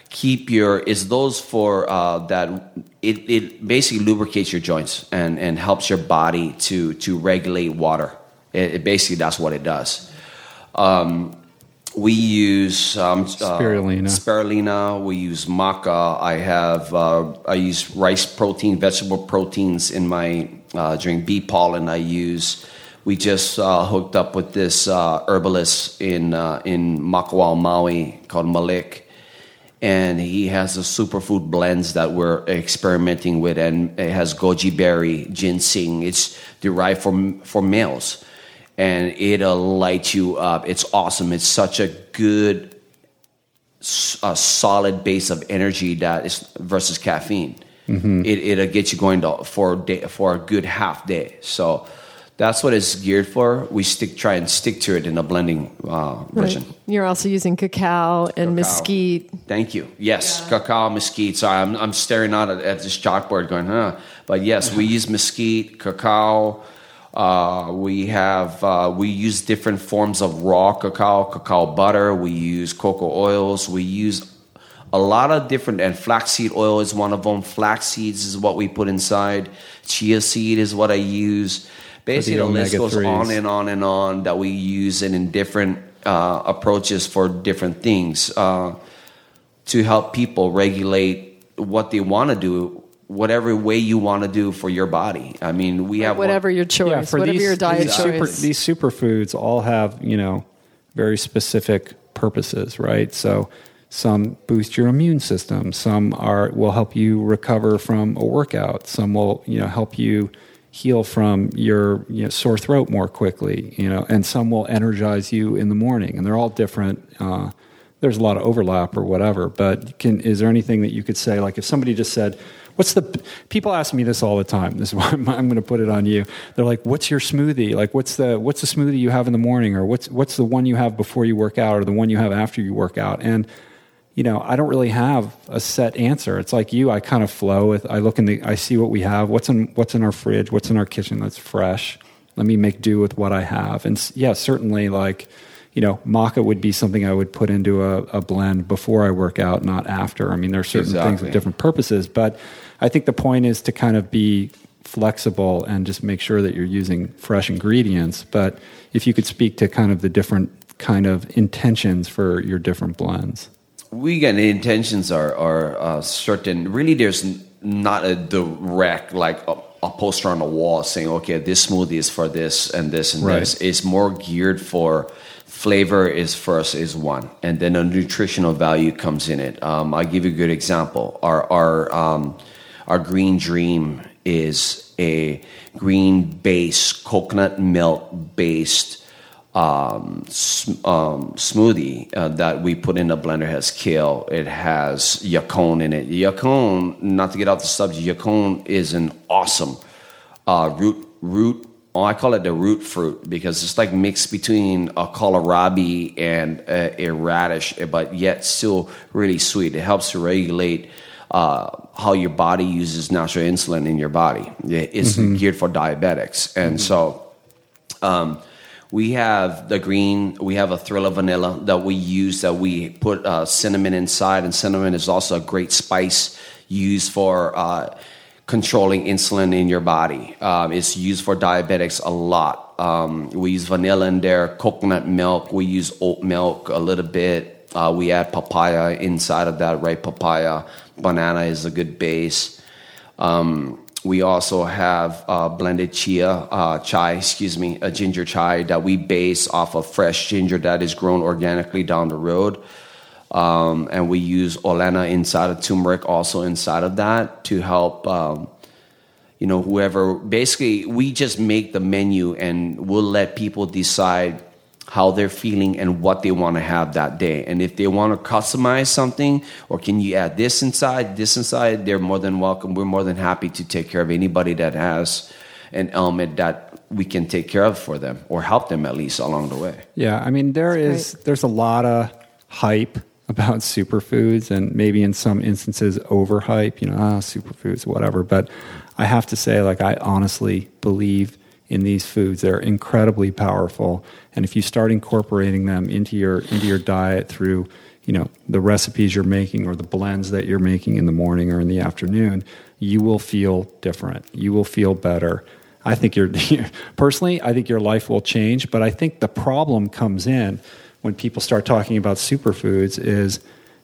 F: keep your is those for uh, that it, it basically lubricates your joints and, and helps your body to to regulate water. It, it basically that's what it does. Um, we use um,
C: Spirulina.
F: Uh, spirulina. We use maca. I have uh, I use rice protein, vegetable proteins in my uh, during bee pollen. I use. We just uh, hooked up with this uh, herbalist in uh, in Makawao, Maui, called Malik, and he has the superfood blends that we're experimenting with, and it has goji berry, ginseng. It's derived from for males and it'll light you up. It's awesome. It's such a good, a solid base of energy that is versus caffeine. Mm-hmm. It, it'll get you going to, for a day, for a good half day. So that's what it's geared for. We stick try and stick to it in a blending uh, version.
E: Right. You're also using cacao and
F: Cacao.
E: mesquite.
F: Thank you. Yes, cacao, mesquite. Sorry, I'm, I'm staring out at, at this chalkboard going, huh? But yes, we use mesquite, cacao. Uh, we have uh, we use different forms of raw cacao, cacao butter. We use cocoa oils. We use a lot of different, and flaxseed oil is one of them. Flax seeds is what we put inside. Chia seed is what I use. Basically, the list goes
C: omega-3s.
F: on and on and on that we use it in different uh, approaches for different things uh, to help people regulate what they want to do, whatever way you want to do for your body. I mean, we have one-
E: Whatever your choice, whatever your diet
C: these
E: choice.
C: Super, these superfoods all have, you know, very specific purposes, right? So some boost your immune system, some are will help you recover from a workout, some will, you know, help you heal from your you know, sore throat more quickly, you know, and some will energize you in the morning, and they're all different. Uh, there's a lot of overlap or whatever, but can is there anything that you could say, like if somebody just said, "What's the?" People ask me this all the time. This is why I'm, I'm going to put it on you. They're like, "What's your smoothie? Like, what's the what's the smoothie you have in the morning, or what's what's the one you have before you work out, or the one you have after you work out?" And you know, I don't really have a set answer. It's like you, I kind of flow with. I look in the, I see what we have. What's in what's in our fridge? What's in our kitchen that's fresh? Let me make do with what I have. And yeah, certainly, like you know, maca would be something I would put into a, a blend before I work out, not after. I mean, there are certain things with different purposes, but I think the point is to kind of be flexible and just make sure that you're using fresh ingredients. But if you could speak to kind of the different kind of intentions for your different blends.
F: we get the intentions are are uh, certain. Really, there's not a direct like a, a poster on the wall saying, "Okay, this smoothie is for this and this and
C: Right.
F: this." It's more geared for flavor is first is one, and then a nutritional value comes in it. Um, I'll give you a good example. Our our um, our Green Dream is a green base, coconut milk based um, um, smoothie uh, that we put in a blender has kale. It has yacon in it. Yacon, not to get off the subject, yacon is an awesome uh, root root. Oh, I call it the root fruit because it's like mixed between a kohlrabi and a, a radish, but yet still really sweet. It helps to regulate uh, how your body uses natural insulin in your body. It- It's geared for diabetics, and so um, we have the green. We have a thrill of vanilla that we use. That we put uh, cinnamon inside, and cinnamon is also a great spice used for uh, controlling insulin in your body. Um, it's used for diabetics a lot. Um, we use vanilla in there, coconut milk. We use oat milk a little bit. Uh, we add papaya inside of that, right? Papaya, banana is a good base. Um, we also have uh, blended chia uh, chai, excuse me, a ginger chai that we base off of fresh ginger that is grown organically down the road. Um, and we use olena inside of turmeric, also inside of that to help, um, you know, whoever. Basically, we just make the menu and we'll let people decide how they're feeling and what they want to have that day. And if they want to customize something or can you add this inside, this inside, they're more than welcome. We're more than happy to take care of anybody that has an element that we can take care of for them or help them at least along the way.
C: Yeah, I mean there is there's a lot of hype about superfoods and maybe in some instances overhype, you know, ah, superfoods, whatever. But I have to say, like, I honestly believe in these foods. They're incredibly powerful. And if you start incorporating them into your into your diet through, you know, the recipes you're making or the blends that you're making in the morning or in the afternoon, you will feel different. You will feel better. I think your [LAUGHS] personally, I think your life will change, but I think the problem comes in when people start talking about superfoods is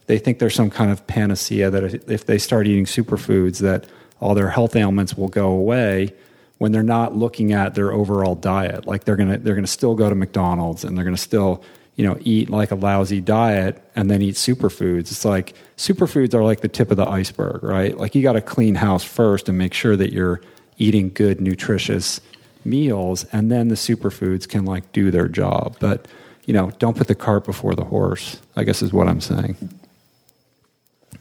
C: they think there's some kind of panacea that if they start eating superfoods that all their health ailments will go away when they're not looking at their overall diet. Like they're gonna they're gonna still go to McDonald's and they're gonna still you know eat like a lousy diet and then eat superfoods. It's like superfoods are like the tip of the iceberg, right? Like you got to clean house first and make sure that you're eating good, nutritious meals, and then the superfoods can like do their job. But you know, don't put the cart before the horse. I guess is what I'm saying.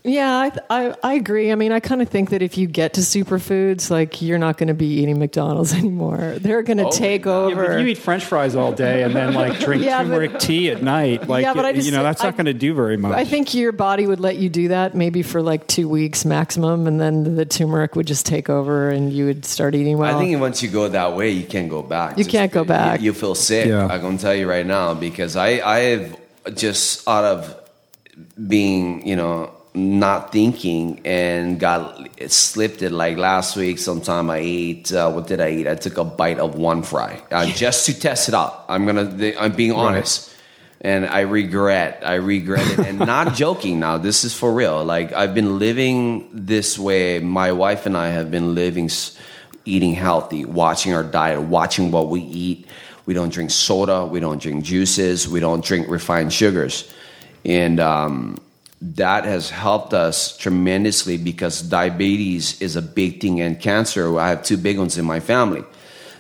E: Yeah, I, I, I agree. I mean, I kind of think that if you get to superfoods, like you're not going to be eating McDonald's [LAUGHS] anymore. They're going to oh, take over.
C: Yeah, if you eat French fries all day and then like drink [LAUGHS] yeah, turmeric but, tea at night, like yeah, but I just, you know, that's not going to do very much.
E: I think your body would let you do that maybe for like two weeks maximum, and then the turmeric would just take over, and you would start eating well.
F: I think once you go that way, you can't go back.
E: You just, can't go back.
F: You, you feel sick. Yeah. I'm going to tell you right now because I I've just out of being you know not thinking and got it slipped it like last week sometime i ate uh, what did i eat? I took a bite of one fry uh, just to test it out. I'm gonna i'm being honest. Right. and i regret i regret it. And not [LAUGHS] joking now this is for real. Like i've been living this way. My wife and i have been living eating healthy watching our diet watching what we eat. We don't drink soda we don't drink juices we don't drink refined sugars. And um, that has helped us tremendously because diabetes is a big thing and cancer. I have two big ones in my family.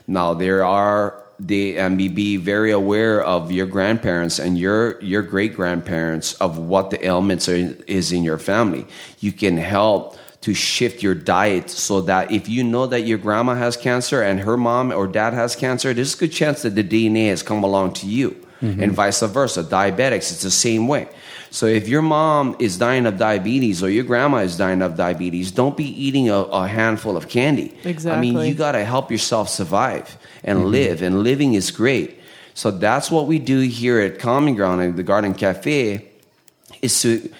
F: Now there are they and be very aware of your grandparents and your your great grandparents of what the ailments are, is in your family. You can help to shift your diet so that if you know that your grandma has cancer and her mom or dad has cancer, there's a good chance that the DNA has come along to you, mm-hmm. and vice versa. Diabetics, it's the same way. So if your mom is dying of diabetes or your grandma is dying of diabetes, don't be eating a, a handful of candy.
E: Exactly.
F: I mean, you got to help yourself survive and mm-hmm. live, and living is great. So that's what we do here at Common Ground at the Garden Cafe is to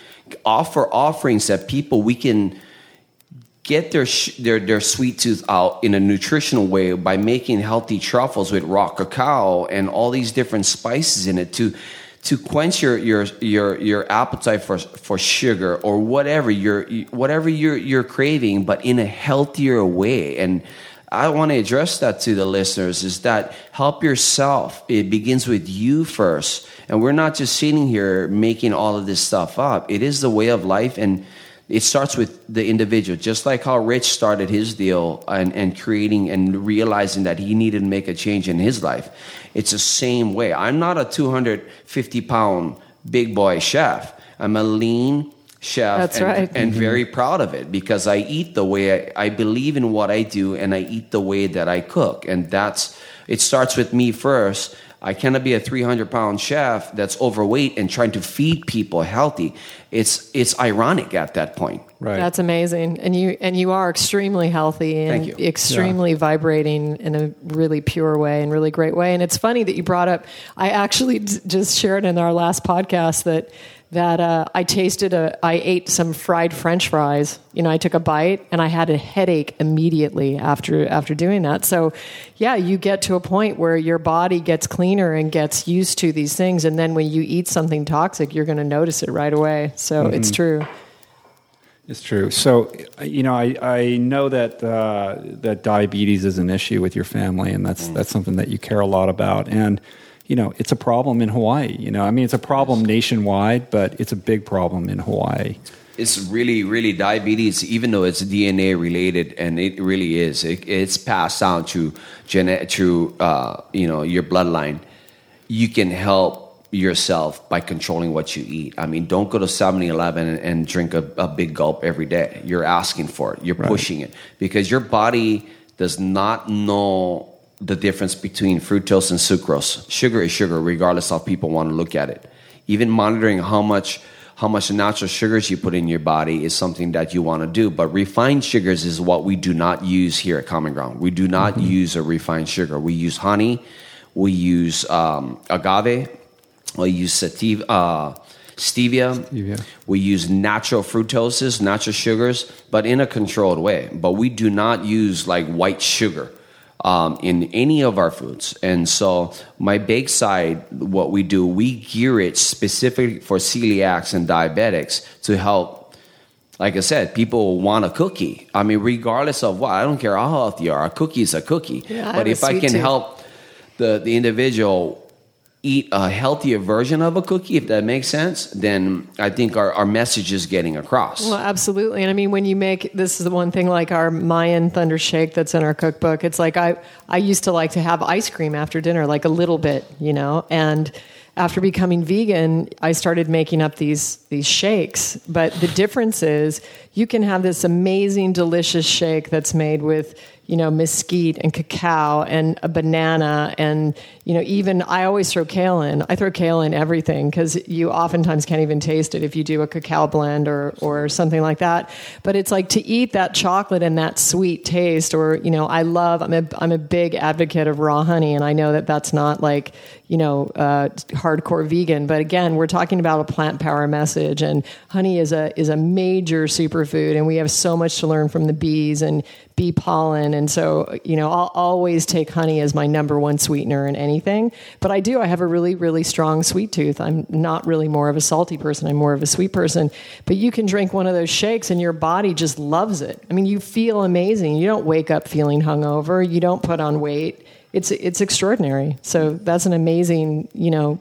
F: offer offerings that people we can get their, sh- their their sweet tooth out in a nutritional way by making healthy truffles with raw cacao and all these different spices in it to to quench your your your your appetite for for sugar or whatever you're whatever you're you're craving, but in a healthier way. And I want to address that to the listeners: is that help yourself. It begins with you first, and we're not just sitting here making all of this stuff up. It is the way of life, and it starts with the individual, just like how Rich started his deal and, and creating and realizing that he needed to make a change in his life. It's the same way. I'm not a 250 pound big boy chef. I'm a lean chef
E: That's
F: and,
E: right.
F: and
E: mm-hmm.
F: very proud of it because I eat the way I, I believe in what I do and I eat the way that I cook. And that's, it starts with me first I cannot be a 300 pound chef that's overweight and trying to feed people healthy. It's it's ironic at that point.
E: Right. That's amazing, and you and you are extremely healthy and extremely yeah. vibrating in a really pure way and really great way. And it's funny that you brought up. I actually just shared in our last podcast that that uh, I tasted a, I ate some fried French fries. You know, I took a bite and I had a headache immediately after after doing that. So, yeah, you get to a point where your body gets cleaner and gets used to these things, and then when you eat something toxic, you're going to notice it right away. So mm-hmm. it's true.
C: It's true. So, you know, I, I know that uh, that diabetes is an issue with your family, and that's that's something that you care a lot about, and you know, it's a problem in Hawaii. You know, I mean, it's a problem nationwide, but it's a big problem in Hawaii.
F: It's really, really diabetes, even though it's DNA related, and it really is. It, it's passed down to genetic, to uh, you know, your bloodline. You can help yourself by controlling what you eat. I mean, don't go to 7-Eleven and, and drink a, a, big gulp every day. You're asking for it. You're right. pushing it because your body does not know the difference between fructose and sucrose. Sugar is sugar, regardless how people want to look at it. Even monitoring how much how much natural sugars you put in your body is something that you want to do. But refined sugars is what we do not use here at Common Ground. We do not
C: Mm-hmm.
F: use a refined sugar. We use honey, we use um, agave, we use sativa, uh, stevia.
C: Stevia.
F: We use natural fructoses, natural sugars, but in a controlled way. But we do not use like white sugar um, in any of our foods. And so, my bake side, what we do, we gear it specifically for celiacs and diabetics to help. Like I said, people want a cookie. I mean, regardless of what, I don't care how healthy you are, a cookie is a cookie.
E: Yeah,
F: but if I can
E: tooth.
F: help the, the individual eat a healthier version of a cookie, if that makes sense, then I think our, our message is getting across.
E: Well, absolutely. And I mean, when you make this is the one thing like our Mayan Thunder Shake that's in our cookbook. It's like I I used to like to have ice cream after dinner, like a little bit, you know. And after becoming vegan, I started making up these these shakes. But the difference is you can have this amazing, delicious shake that's made with you know mesquite and cacao and a banana and you know even I always throw kale in. I throw kale in everything because you oftentimes can't even taste it if you do a cacao blend or or something like that. But it's like to eat that chocolate and that sweet taste, or you know I love. I'm a I'm a big advocate of raw honey, and I know that that's not like you know uh, hardcore vegan. But again, we're talking about a plant power message, and honey is a is a major superfood, and we have so much to learn from the bees and bee pollen. And so, you know, I'll always take honey as my number one sweetener in anything. But I do, I have a really, really strong sweet tooth. I'm not really more of a salty person, I'm more of a sweet person. But you can drink one of those shakes and your body just loves it. I mean, you feel amazing. You don't wake up feeling hungover, you don't put on weight. It's, it's extraordinary. So that's an amazing, you know,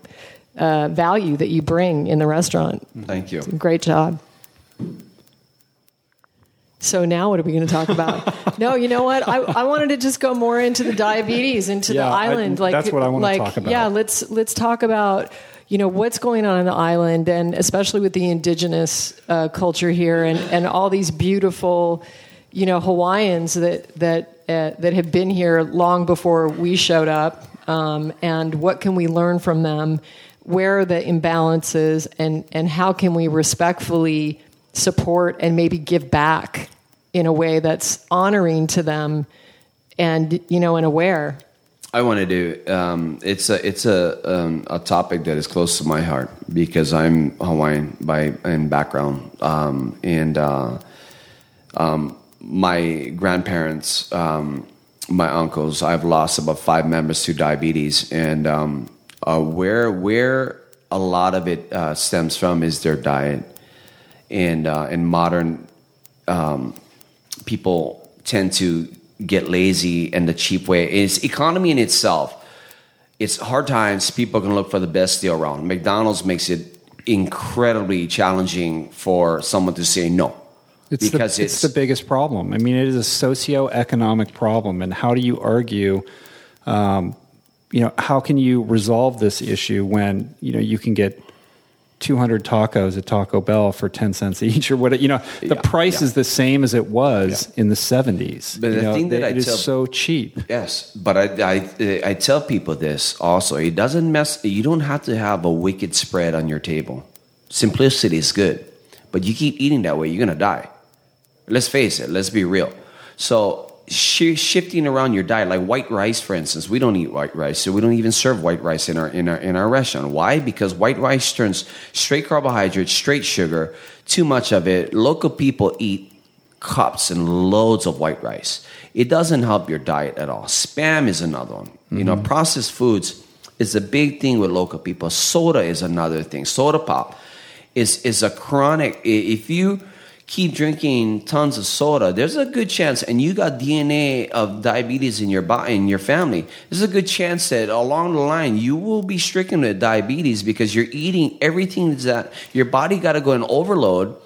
E: uh, value that you bring in the restaurant.
F: Thank you.
E: Great job. So now what are we going to talk about? [LAUGHS] no, you know what? I, I wanted to just go more into the diabetes, into
C: Yeah,
E: the
C: I-
E: island. like
C: that's what I wanna talk about.
E: Yeah, let's let's talk about you know what's going on in the island, and especially with the indigenous uh, culture here, and and all these beautiful, you know, Hawaiians that that uh, that have been here long before we showed up, um, and what can we learn from them? Where are the imbalances, and and how can we respectfully support and maybe give back in a way that's honoring to them and you know and aware
F: I want to do. Um, it's a it's a um, a topic that is close to my heart because I'm Hawaiian by in background, um, and uh, um, my grandparents, um, my uncles. I've lost about five members to diabetes, and um, uh, where where a lot of it uh, stems from is their diet, and uh, in modern um, people tend to get lazy and the cheap way. is economy in itself. It's hard times. People can look for the best deal around. McDonald's makes it incredibly challenging for someone to say no.
C: It's
F: because
C: the, it's, the biggest problem. I mean, it is a socio-economic problem, and how do you argue? Um, you know, how can you resolve this issue when you know you can get 200 tacos at Taco Bell for 10 cents each, or what? You know, the
F: Yeah,
C: price
F: yeah.
C: is the same as it was in the 70s.
F: But the
C: know,
F: thing that
C: it
F: I
C: is
F: tell-
C: so cheap.
F: Yes, but I, I I tell people this also. It doesn't mess. You don't have to have a wicked spread on your table. Simplicity is good, but you keep eating that way, you're gonna die. Let's face it. Let's be real. So shi shifting around your diet, like white rice, for instance, we don't eat white rice, so we don't even serve white rice in our in our in our restaurant. Why? Because white rice turns straight carbohydrates, straight sugar, too much of it. Local people eat cups and loads of white rice. It doesn't help your diet at all. Spam is another one. You know, mm-hmm. processed foods is a big thing with local people. Soda is another thing. Soda pop is is a chronic. If you keep drinking tons of soda, there's a good chance, and you got DNA of diabetes in your body in your family. There's a good chance that along the line you will be stricken with diabetes because you're eating everything that your body got to go in overload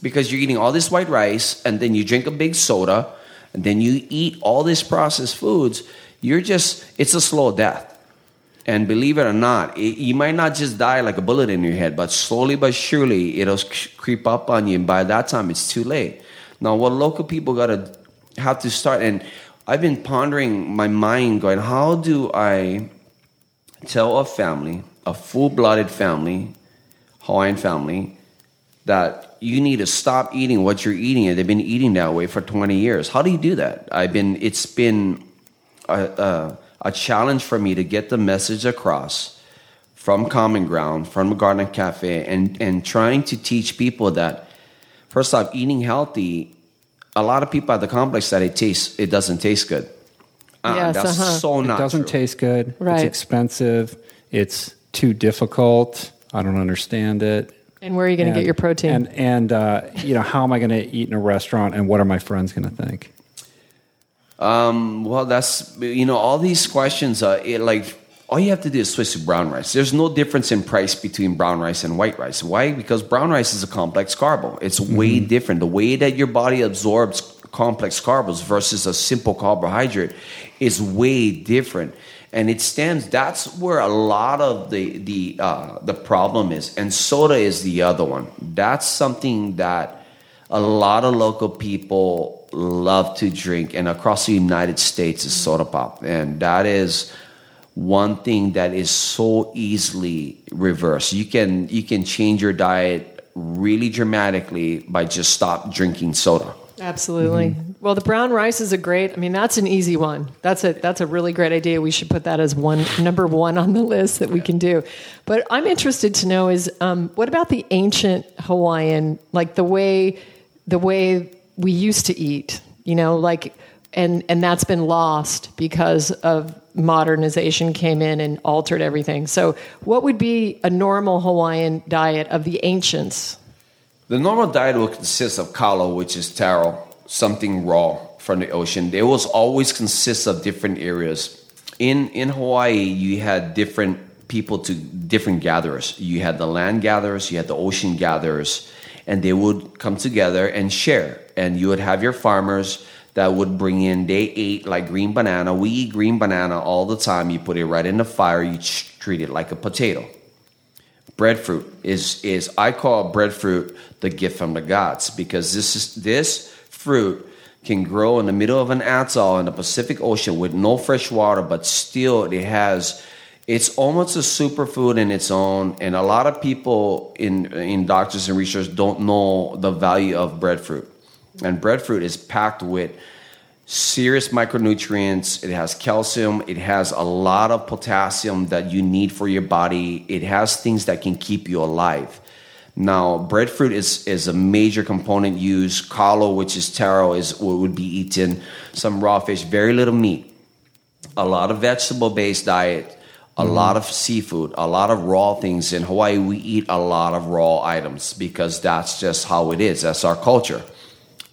F: because you're eating all this white rice and then you drink a big soda and then you eat all these processed foods you're just it's a slow death and believe it or not it, you might not just die like a bullet in your head but slowly but surely it'll creep up on you and by that time it's too late now what local people got to have to start and i've been pondering my mind going how do i tell a family a full-blooded family hawaiian family that you need to stop eating what you're eating, and they've been eating that way for 20 years. How do you do that? I've been. It's been a challenge for me to get the message across from Common Ground, from Garden Cafe, and and trying to teach people that first off, eating healthy. A lot of people at the complex that it tastes, it doesn't taste good. Uh,
E: Yes,
F: that's
E: uh-huh.
F: so
C: It doesn't
F: true.
C: taste good.
E: Right.
C: It's expensive. It's too difficult. I don't understand it.
E: And where are you going to get your protein?
C: And and uh, you know, how am I going to eat in a restaurant? And what are my friends going to think?
F: Um, well, that's you know all these questions. Uh, it, like all you have to do is switch to brown rice. There's no difference in price between brown rice and white rice. Why? Because brown rice is a complex carbo. It's way different. The way that your body absorbs complex carbs versus a simple carbohydrate is way different. And it stands. That's where a lot of the the uh, the problem is. And soda is the other one. That's something that a lot of local people love to drink and across the united states is soda pop and that is one thing that is so easily reversed you can you can change your diet really dramatically by just stop drinking soda
E: Absolutely.
F: Mm-hmm.
E: Well, the brown rice is a great. I mean, that's an easy one. That's a that's a really great idea. We should put that as one number one on the list that we can do. But I'm interested to know is um, what about the ancient Hawaiian, like the way the way we used to eat. You know, like and and that's been lost because of modernization came in and altered everything. So, what would be a normal Hawaiian diet of the ancients?
F: The normal diet will consist of kalo, which is taro, something raw from the ocean. It will always consist of different areas. In in Hawaii, you had different people to different gatherers. You had the land gatherers, you had the ocean gatherers, and they would come together and share. And you would have your farmers that would bring in. They ate like green banana. We eat green banana all the time. You put it right in the fire. You treat it like a potato breadfruit is is I call breadfruit the gift from the gods because this is this fruit can grow in the middle of an atoll in the Pacific Ocean with no fresh water, but still it has it's almost a superfood in its own. And a lot of people in in doctors and researchers don't know the value of breadfruit. And breadfruit is packed with serious micronutrients. It has calcium. It has a lot of potassium that you need for your body. It has things that can keep you alive. Now, breadfruit is, is a major component used. Kalo, which is taro, is what would be eaten. Some raw fish, very little meat. A lot of vegetable based diet. A lot of seafood, a lot of raw things. In Hawaii, we eat a lot of raw items because that's just how it is. That's our culture.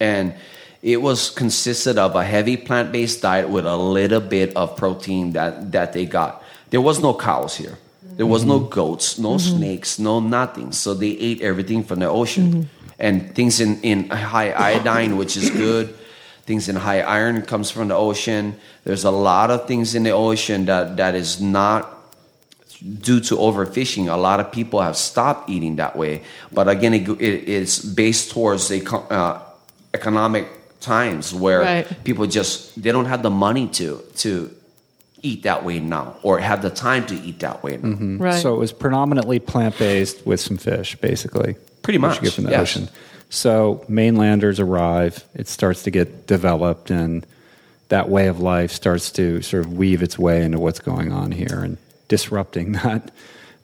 F: And it was consisted of a heavy plant-based diet with a little bit of protein that that they got. There was no cows here. There was no mm-hmm. goats, no mm-hmm. snakes, no nothing. So they ate everything from the ocean mm-hmm. and things in in high iodine, which is good. Things in high iron comes from the ocean. There's a lot of things in the ocean that that is not due to overfishing, a lot of people have stopped eating that way. But again, it, it, it's based towards the uh, economic times where
E: Right.
F: people just they don't have the money to to eat that way now or have the time to eat that way now.
E: Right.
C: So it was predominantly plant based with some fish, basically.
F: Pretty much,
C: you get from the
F: yes.
C: ocean. So mainlanders arrive, it starts to get developed, and that way of life starts to sort of weave its way into what's going on here and disrupting [LAUGHS] that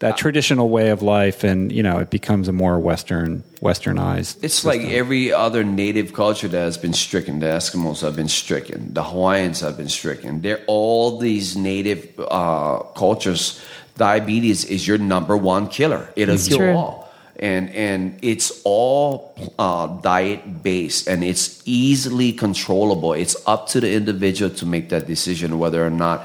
C: that traditional way of life, and you know it becomes a more Western Westernized.
F: It's like every other native culture that has been stricken. The Eskimos have been stricken. The Hawaiians have been stricken. They're all these native uh, cultures. Diabetes is your number one killer. It'll
E: It's
F: kill
E: true.
F: all, and and it's all uh, diet based, and it's easily controllable. It's up to the individual to make that decision whether or not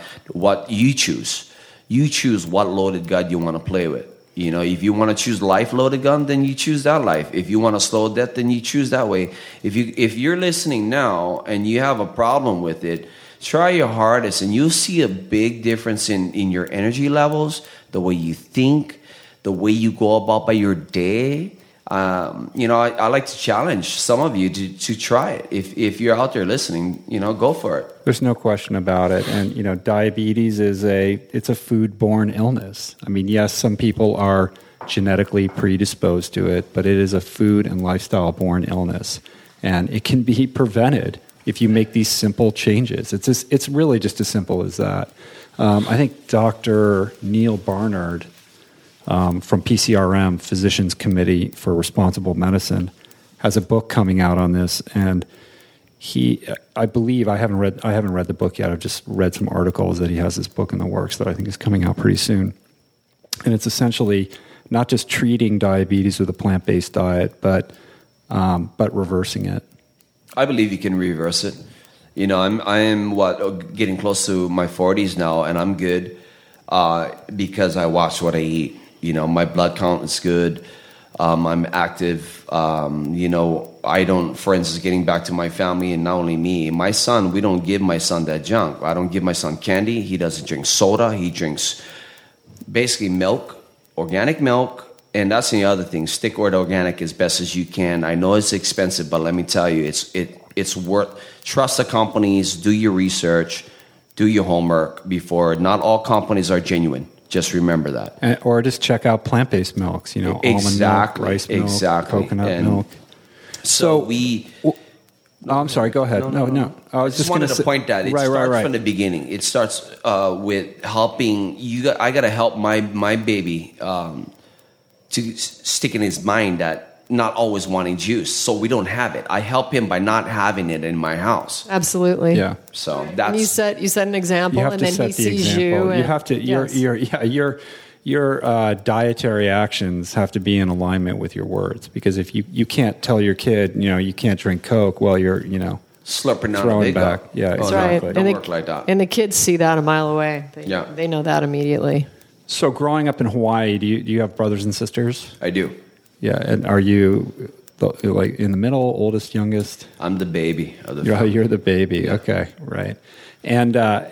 F: what you choose. You choose what loaded gun you want to play with. You know, if you want to choose life loaded gun, then you choose that life. If you want to slow death, then you choose that way. If you if you're listening now and you have a problem with it, try your hardest and you'll see a big difference in, in your energy levels, the way you think, the way you go about by your day. Um, you know, I, I like to challenge some of you to, to try it. If if you're out there listening, you know, go for it.
C: There's no question about it, and you know, diabetes is a it's a foodborne illness. I mean, yes, some people are genetically predisposed to it, but it is a food and lifestyle born illness. And it can be prevented if you make these simple changes. It's, just, it's really just as simple as that. Um, I think Dr. Neal Barnard um, from PCRM, Physicians Committee for Responsible Medicine, has a book coming out on this. And he, I believe, I haven't read, I haven't read the book yet. I've just read some articles that he has this book in the works that I think is coming out pretty soon. And it's essentially not just treating diabetes with a plant based diet, but um, but reversing it.
F: I believe you can reverse it. You know, I'm I am what getting close to my 40s now, and I'm good uh, because I watch what I eat. You know, my blood count is good. Um, I'm active. Um, you know, I don't, for instance, getting back to my family and not only me, my son, we don't give my son that junk. I don't give my son candy. He doesn't drink soda. He drinks basically milk, organic milk, and that's the other thing. Stick with organic as best as you can. I know it's expensive, but let me tell you, it's it it's worth. Trust the companies. Do your research. Do your homework before. Not all companies are genuine. Just remember that.
C: And, or just check out plant based milks. You know,
F: exactly,
C: almond milk, rice milk,
F: exactly.
C: coconut
F: And
C: milk.
F: So, we.
C: Oh, I'm sorry. Go ahead. No, no. I was
F: just
C: just
F: wanted
C: gonna say-
F: point that it
C: right,
F: starts
C: right, right.
F: from the beginning. It starts uh, with helping you. Got, I got to help my my baby um, to stick in his mind that not always wanting juice, so we don't have it. I help him by not having it in my house.
E: Absolutely.
C: yeah.
F: So
E: And you set you set an example, and then he
C: the
E: sees
C: example.
E: you.
C: You, have to. Your
E: yes.
C: your yeah your your uh, dietary actions have to be in alignment with your words because if you you can't tell your kid you know you can't drink Coke, well you're you know
F: slurping down
C: Throwing
F: a
C: back.
F: gulp.
C: Yeah,
F: Oh,
C: That's
E: right.
C: And
F: Don't
E: the,
F: work like that.
E: And the kids see that a mile away. They,
F: Yeah.
E: they know that immediately.
C: So, growing up in Hawaii, do you do you have brothers and sisters?
F: I do.
C: Yeah, and are you the, like in the middle, oldest, youngest?
F: I'm the baby of the
C: You're,
F: family.
C: you're the baby. Okay, right. And uh,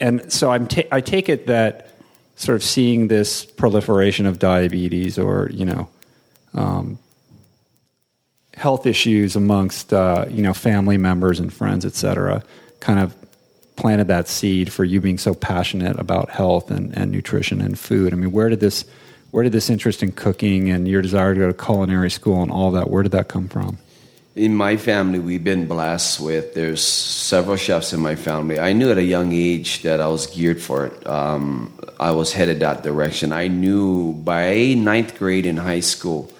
C: and so I'm ta- I take it that sort of seeing this proliferation of diabetes or you know um, health issues amongst uh, you know family members and friends, et cetera, kind of planted that seed for you being so passionate about health and, and nutrition and food. I mean, where did this where did this interest in cooking and your desire to go to culinary school and all that where did that come from?
F: In my family, we've been blessed with. There's several chefs in my family. I knew at a young age that I was geared for it. Um, I was headed that direction. I knew by ninth grade in high school,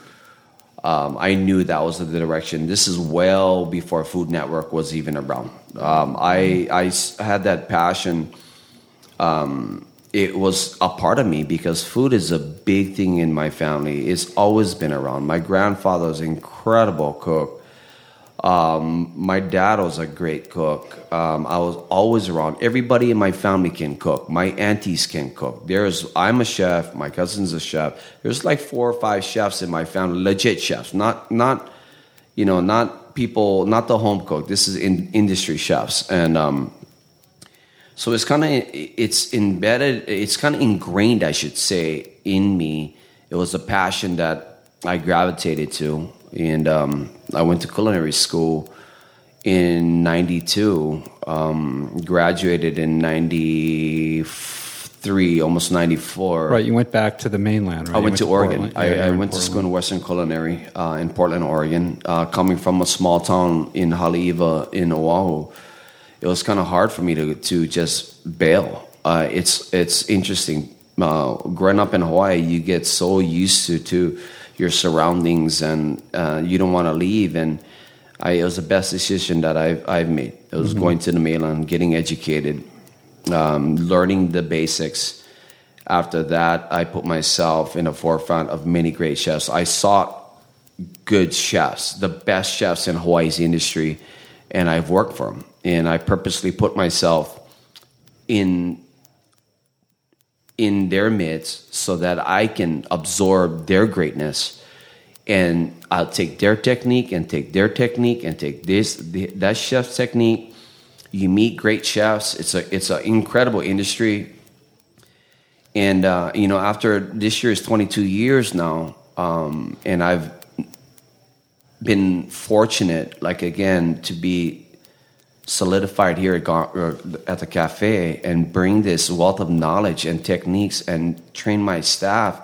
F: um, I knew that was the direction. This is well before Food Network was even around. Um, I, I had that passion. Um, it was a part of me because food is a big thing in my family. It's always been around. My grandfather was an incredible cook. Um, my dad was a great cook. Um, I was always around. Everybody in my family can cook. My aunties can cook. There's, I'm a chef. My cousin's a chef. There's like four or five chefs in my family, legit chefs, not not, you know, not people, not the home cook. This is in, industry chefs, and um, so it's kind of it's embedded. It's kind of ingrained, I should say, in me. It was a passion that I gravitated to, and um, I went to culinary school in '92. Um, graduated in '93, almost '94.
C: Right, you went back to the mainland, right?
F: I
C: You
F: went to Oregon.
C: Portland.
F: I,
C: Yeah,
F: I went to school in Western Culinary uh, in Portland, Oregon. Uh, coming from a small town in Haleiwa in Oahu, it was kind of hard for me to to just bail. Uh, it's it's interesting. Uh, growing up in Hawaii, you get so used to to your surroundings, and uh, you don't want to leave. And I, it was the best decision that I've I've made. It was going to the mainland, getting educated, um, learning the basics after that, I put myself in the forefront of many great chefs. I sought good chefs, the best chefs in Hawaii's industry, and I've worked for them. And I purposely put myself in in their midst so that I can absorb their greatness and I'll take their technique and take their technique and take this that chef's technique. You meet great chefs. It's a it's an incredible industry. And uh, you know, after this year is 22 years now, um, and I've been fortunate, like again, to be solidified here at, at the cafe and bring this wealth of knowledge and techniques and train my staff.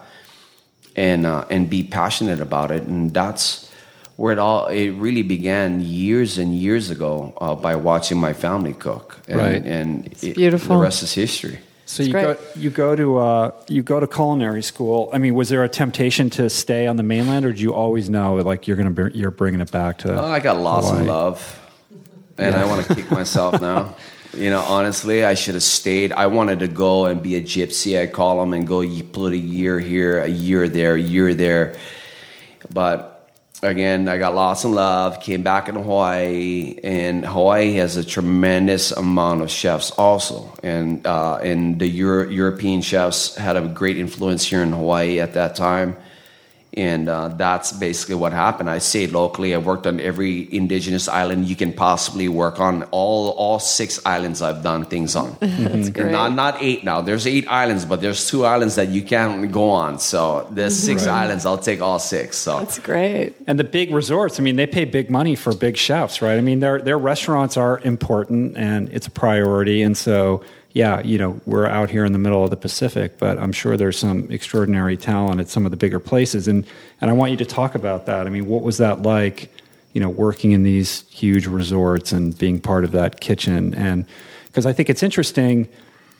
F: and uh, and be passionate about it. And that's where it all it really began years and years ago uh, by watching my family cook. And,
C: Right.
F: and it-
E: beautiful.
F: The rest is history.
C: So
E: It's
C: you
E: great.
C: go you go to uh, you go to culinary school. I mean, was there a temptation to stay on the mainland, or did you always know like you're gonna br- you're bringing it back to?
F: Oh, I got lost in
C: Hawaii.
F: love, and I want to kick myself now. [LAUGHS] You know, honestly, I should have stayed. I wanted to go and be a gypsy. I call them and go. You put a year here, a year there, a year there, but again, I got lost in love. Came back in Hawaii, and Hawaii has a tremendous amount of chefs also, and uh, and the Euro- European chefs had a great influence here in Hawaii at that time and uh, that's basically what happened. I stayed locally. I worked on every indigenous island you can possibly work on. All all six islands I've done things on. [LAUGHS]
E: That's great.
F: Not not eight now. There's eight islands, but there's two islands that you can't go on. So there's 6 islands. I'll take all six. So
E: That's great.
C: And the big resorts, I mean, they pay big money for big chefs, right? I mean, their their restaurants are important and it's a priority. And so, yeah, you know, we're out here in the middle of the Pacific, but I'm sure there's some extraordinary talent at some of the bigger places. And and I want you to talk about that. I mean, what was that like, you know, working in these huge resorts and being part of that kitchen? And because I think it's interesting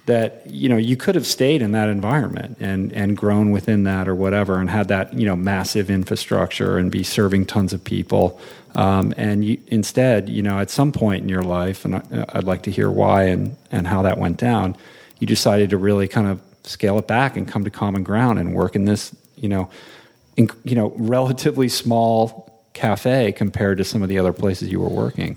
C: that you know you could have stayed in that environment and and grown within that or whatever and had that you know massive infrastructure and be serving tons of people. Um, and you, instead you know at some point in your life and I, I'd like to hear why and and how that went down you decided to really kind of scale it back and come to common ground and work in this you know in, you know [LAUGHS] relatively small cafe compared to some of the other places you were working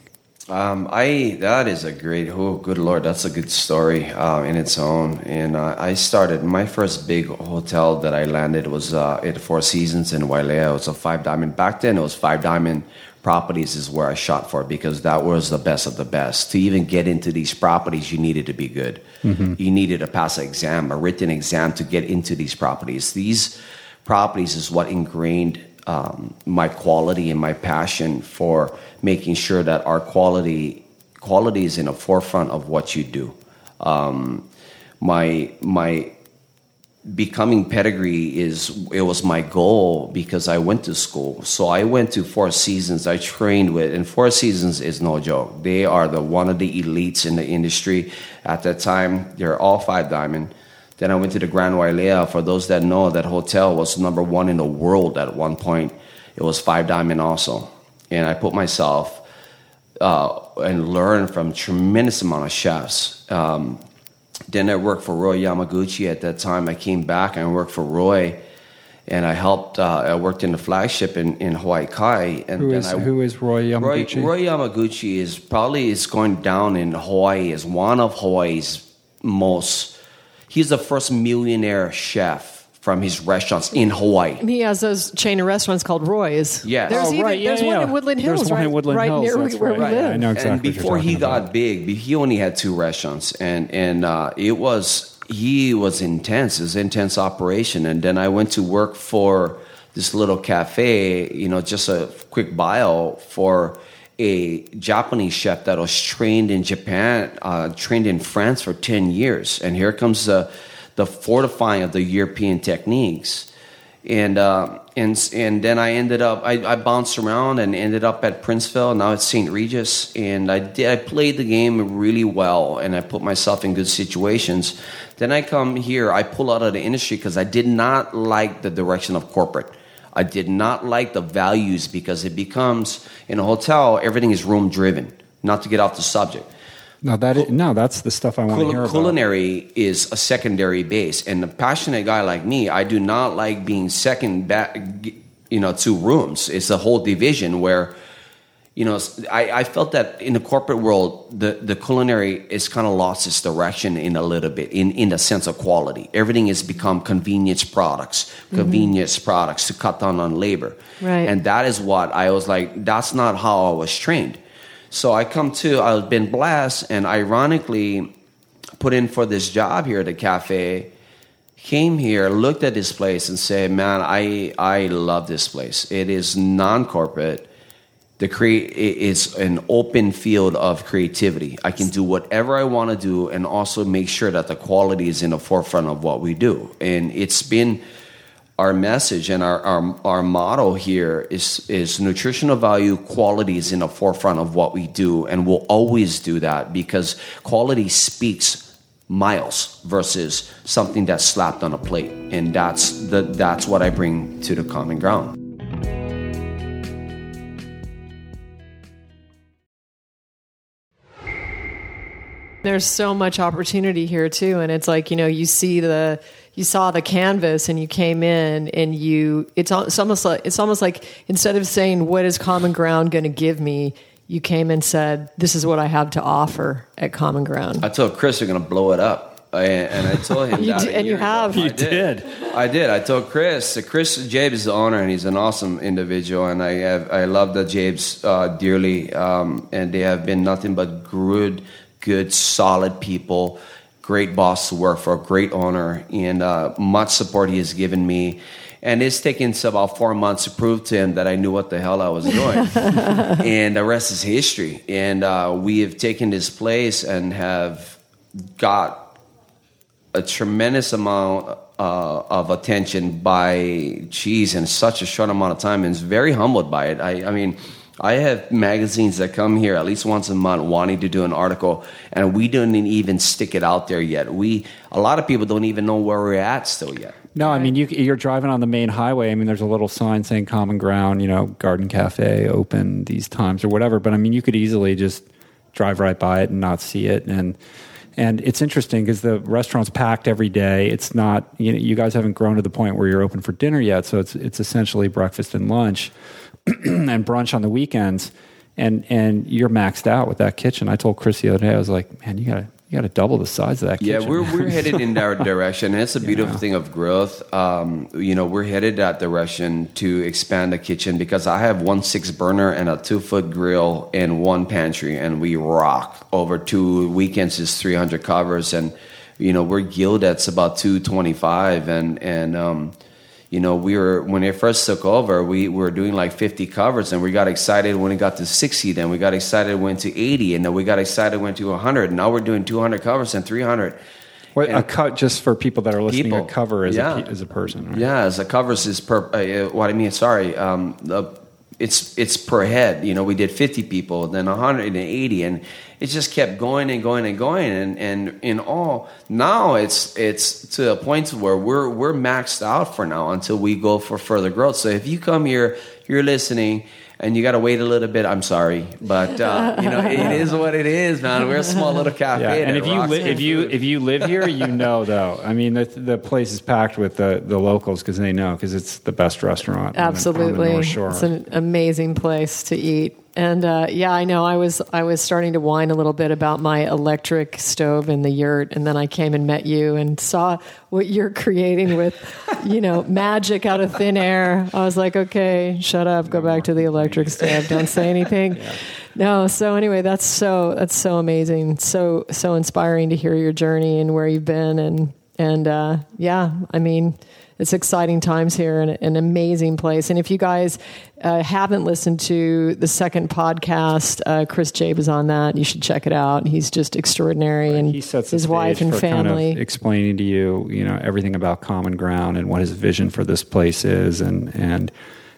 F: Um, I that is a great. Oh, good lord, that's a good story uh, in its own. And uh, I started my first big hotel that I landed was uh, at Four Seasons in Wailea. It was a five diamond. Back then, it was five diamond properties is where I shot for because that was the best of the best. To even get into these properties, you needed to be good. You needed to pass an exam, a written exam, to get into these properties. These properties is what ingrained um, my quality and my passion for making sure that our quality quality is in the forefront of what you do. Um, my my becoming pedigree is it was my goal because I went to school. So I went to Four Seasons. I trained with, and Four Seasons is no joke. They are the one of the elites in the industry at that time. They're all five diamond. Then I went to the Grand Wailea. For those that know, that hotel was number one in the world at one point. It was five diamond also, and I put myself uh, and learned from tremendous amount of chefs. Um, then I worked for Roy Yamaguchi at that time. I came back and worked for Roy, and I helped. Uh, I worked in the flagship in, in Hawaii Kai. And
C: who
F: then
C: is
F: I,
C: who is Roy
F: Roy,
C: Yamaguchi
F: Roy Yamaguchi is probably is going down in Hawaii as one of Hawaii's most. He's the first millionaire chef from his restaurants in Hawaii.
E: He has those chain of restaurants called Roy's.
F: Yes.
E: There's
C: Oh,
E: even,
C: right, yeah,
E: there's one
C: yeah.
E: in Woodland Hills.
C: There's
E: Hills,
C: one
E: right,
C: in Woodland
E: right
C: Hills,
E: near
C: that's
E: where
C: right.
E: we
C: Yeah,
E: live.
C: I know exactly
F: and
C: what you're
F: before he
C: talking
F: got
C: about.
F: big, he only had two restaurants, and and uh, it was he was intense. It was an intense operation, and then I went to work for this little cafe. You know, just a quick bio for a Japanese chef that was trained in Japan, uh, trained in France for ten years, and here comes the the fortifying of the European techniques and uh, and and then I ended up I, I bounced around and ended up at Princeville. Now it's St. Regis, and I did I played the game really well, and I put myself in good situations. Then I come here, I pull out of the industry because I did not like the direction of corporate. I did not like the values because it becomes in a hotel everything is room driven. Not to get off the subject.
C: no that is, no that's the stuff I want to
F: Cul-
C: hear about
F: culinary is a secondary base, and a passionate guy like me, I do not like being second back, you know, to rooms. It's a whole division where, you know, I, I felt that in the corporate world, the, the culinary is kind of lost its direction in a little bit, in, in the sense of quality. Everything has become convenience products, mm-hmm. convenience products to cut down on labor.
E: Right.
F: And that is what I was like, that's not how I was trained. So I come to, I've been blessed, and ironically, put in for this job here at the cafe. Came here, looked at this place, and said, "Man, I I love this place. It is non-corporate. The create is an open field of creativity. I can do whatever I want to do, and also make sure that the quality is in the forefront of what we do. And it's been our message and our, our, our motto here is, is nutritional value quality is in the forefront of what we do and we'll always do that because quality speaks miles versus something that's slapped on a plate and that's the, that's what i bring to the common ground
E: There's so much opportunity here too, and it's like you know you see the you saw the canvas and you came in and you it's, it's almost like it's almost like instead of saying what is common ground going to give me, you came and said this is what I have to offer at common ground.
F: i told chris we're going to blow it up I, and i told him [LAUGHS]
E: You
F: that
E: did- and you
F: year ago.
E: have.
F: I
E: You
C: did.
F: I did. I told Chris. Chris Jaebs is the owner, and he's an awesome individual, and I have I love the Jaebs uh, dearly. Um, and they have been nothing but good, good, solid people. Great boss to work for, great owner, and uh, much support he has given me. And it's taken about four months to prove to him that I knew what the hell I was doing. [LAUGHS] and the rest is history. And uh, we have taken this place and have got a tremendous amount uh, of attention by cheese in such a short amount of time and is very humbled by it. I, I mean, I have magazines that come here at least once a month wanting to do an article, and we don't even stick it out there yet. We a lot of people don't even know where we're at still yet.
C: No, I mean you, you're driving on the main highway. I mean, there's a little sign saying "Common Ground," you know, Garden Cafe open these times or whatever. But I mean, you could easily just drive right by it and not see it. And and it's interesting because the restaurant's packed every day. It's not you know you guys haven't grown to the point where you're open for dinner yet. So it's it's essentially breakfast and lunch [CLEARS THROAT] and brunch on the weekends. And and you're maxed out with that kitchen. I told Chris the other day, I was like, man, you gotta you gotta double the size of that
F: Yeah,
C: kitchen.
F: we're we're headed in that [LAUGHS] direction. And it's a beautiful thing of growth. Um, you know, we're headed that direction to expand the kitchen because I have one six burner and a two foot grill and one pantry, and we rock. Over two weekends is three hundred covers, and you know we're gilled that's about two twenty five, and and um, you know, we were when it first took over, we were doing like 50 covers, and we got excited when it got to 60. Then we got excited when to 80, and then we got excited when to 100. Now we're doing 200 covers and 300.
C: What, a cut just for people that are listening.
F: People.
C: A cover as
F: Yeah.
C: a a person. Right?
F: Yeah, as the covers is per. Uh, what I mean, sorry, um, the, it's it's per head. You know, we did 50 people, then 180, and it just kept going and going and going. And and in all, now it's it's to a point where we're we're maxed out for now until we go for further growth. So if you come here, you're listening. And you got to wait a little bit. I'm sorry, but uh, you know it is [LAUGHS] what it is, man. We're a small little cafe.
C: Yeah, and
F: that
C: if you
F: rocks
C: li- if you if you live here, you [LAUGHS] know though. I mean, the the place is packed with the the locals because they know because it's the best restaurant. on the- on the
E: Absolutely,
C: North Shore.
E: it's an amazing place to eat. And uh, yeah, I know. I was I was starting to whine a little bit about my electric stove in the yurt, and then I came and met you and saw what you're creating with, you know, [LAUGHS] magic out of thin air. I was like, okay, shut up, go back to the electric stove, don't say anything. [LAUGHS] No. So anyway, that's so that's so amazing, so so inspiring to hear your journey and where you've been, and and uh, yeah, I mean it's exciting times here and an amazing place. And if you guys uh, haven't listened to the second podcast, uh, Chris Jaeb is on that. You should check it out. He's just extraordinary, and
C: he sets
E: his wife and
C: for kind
E: family.
C: of explaining to you, you know, everything about common ground and what his vision for this place is, and and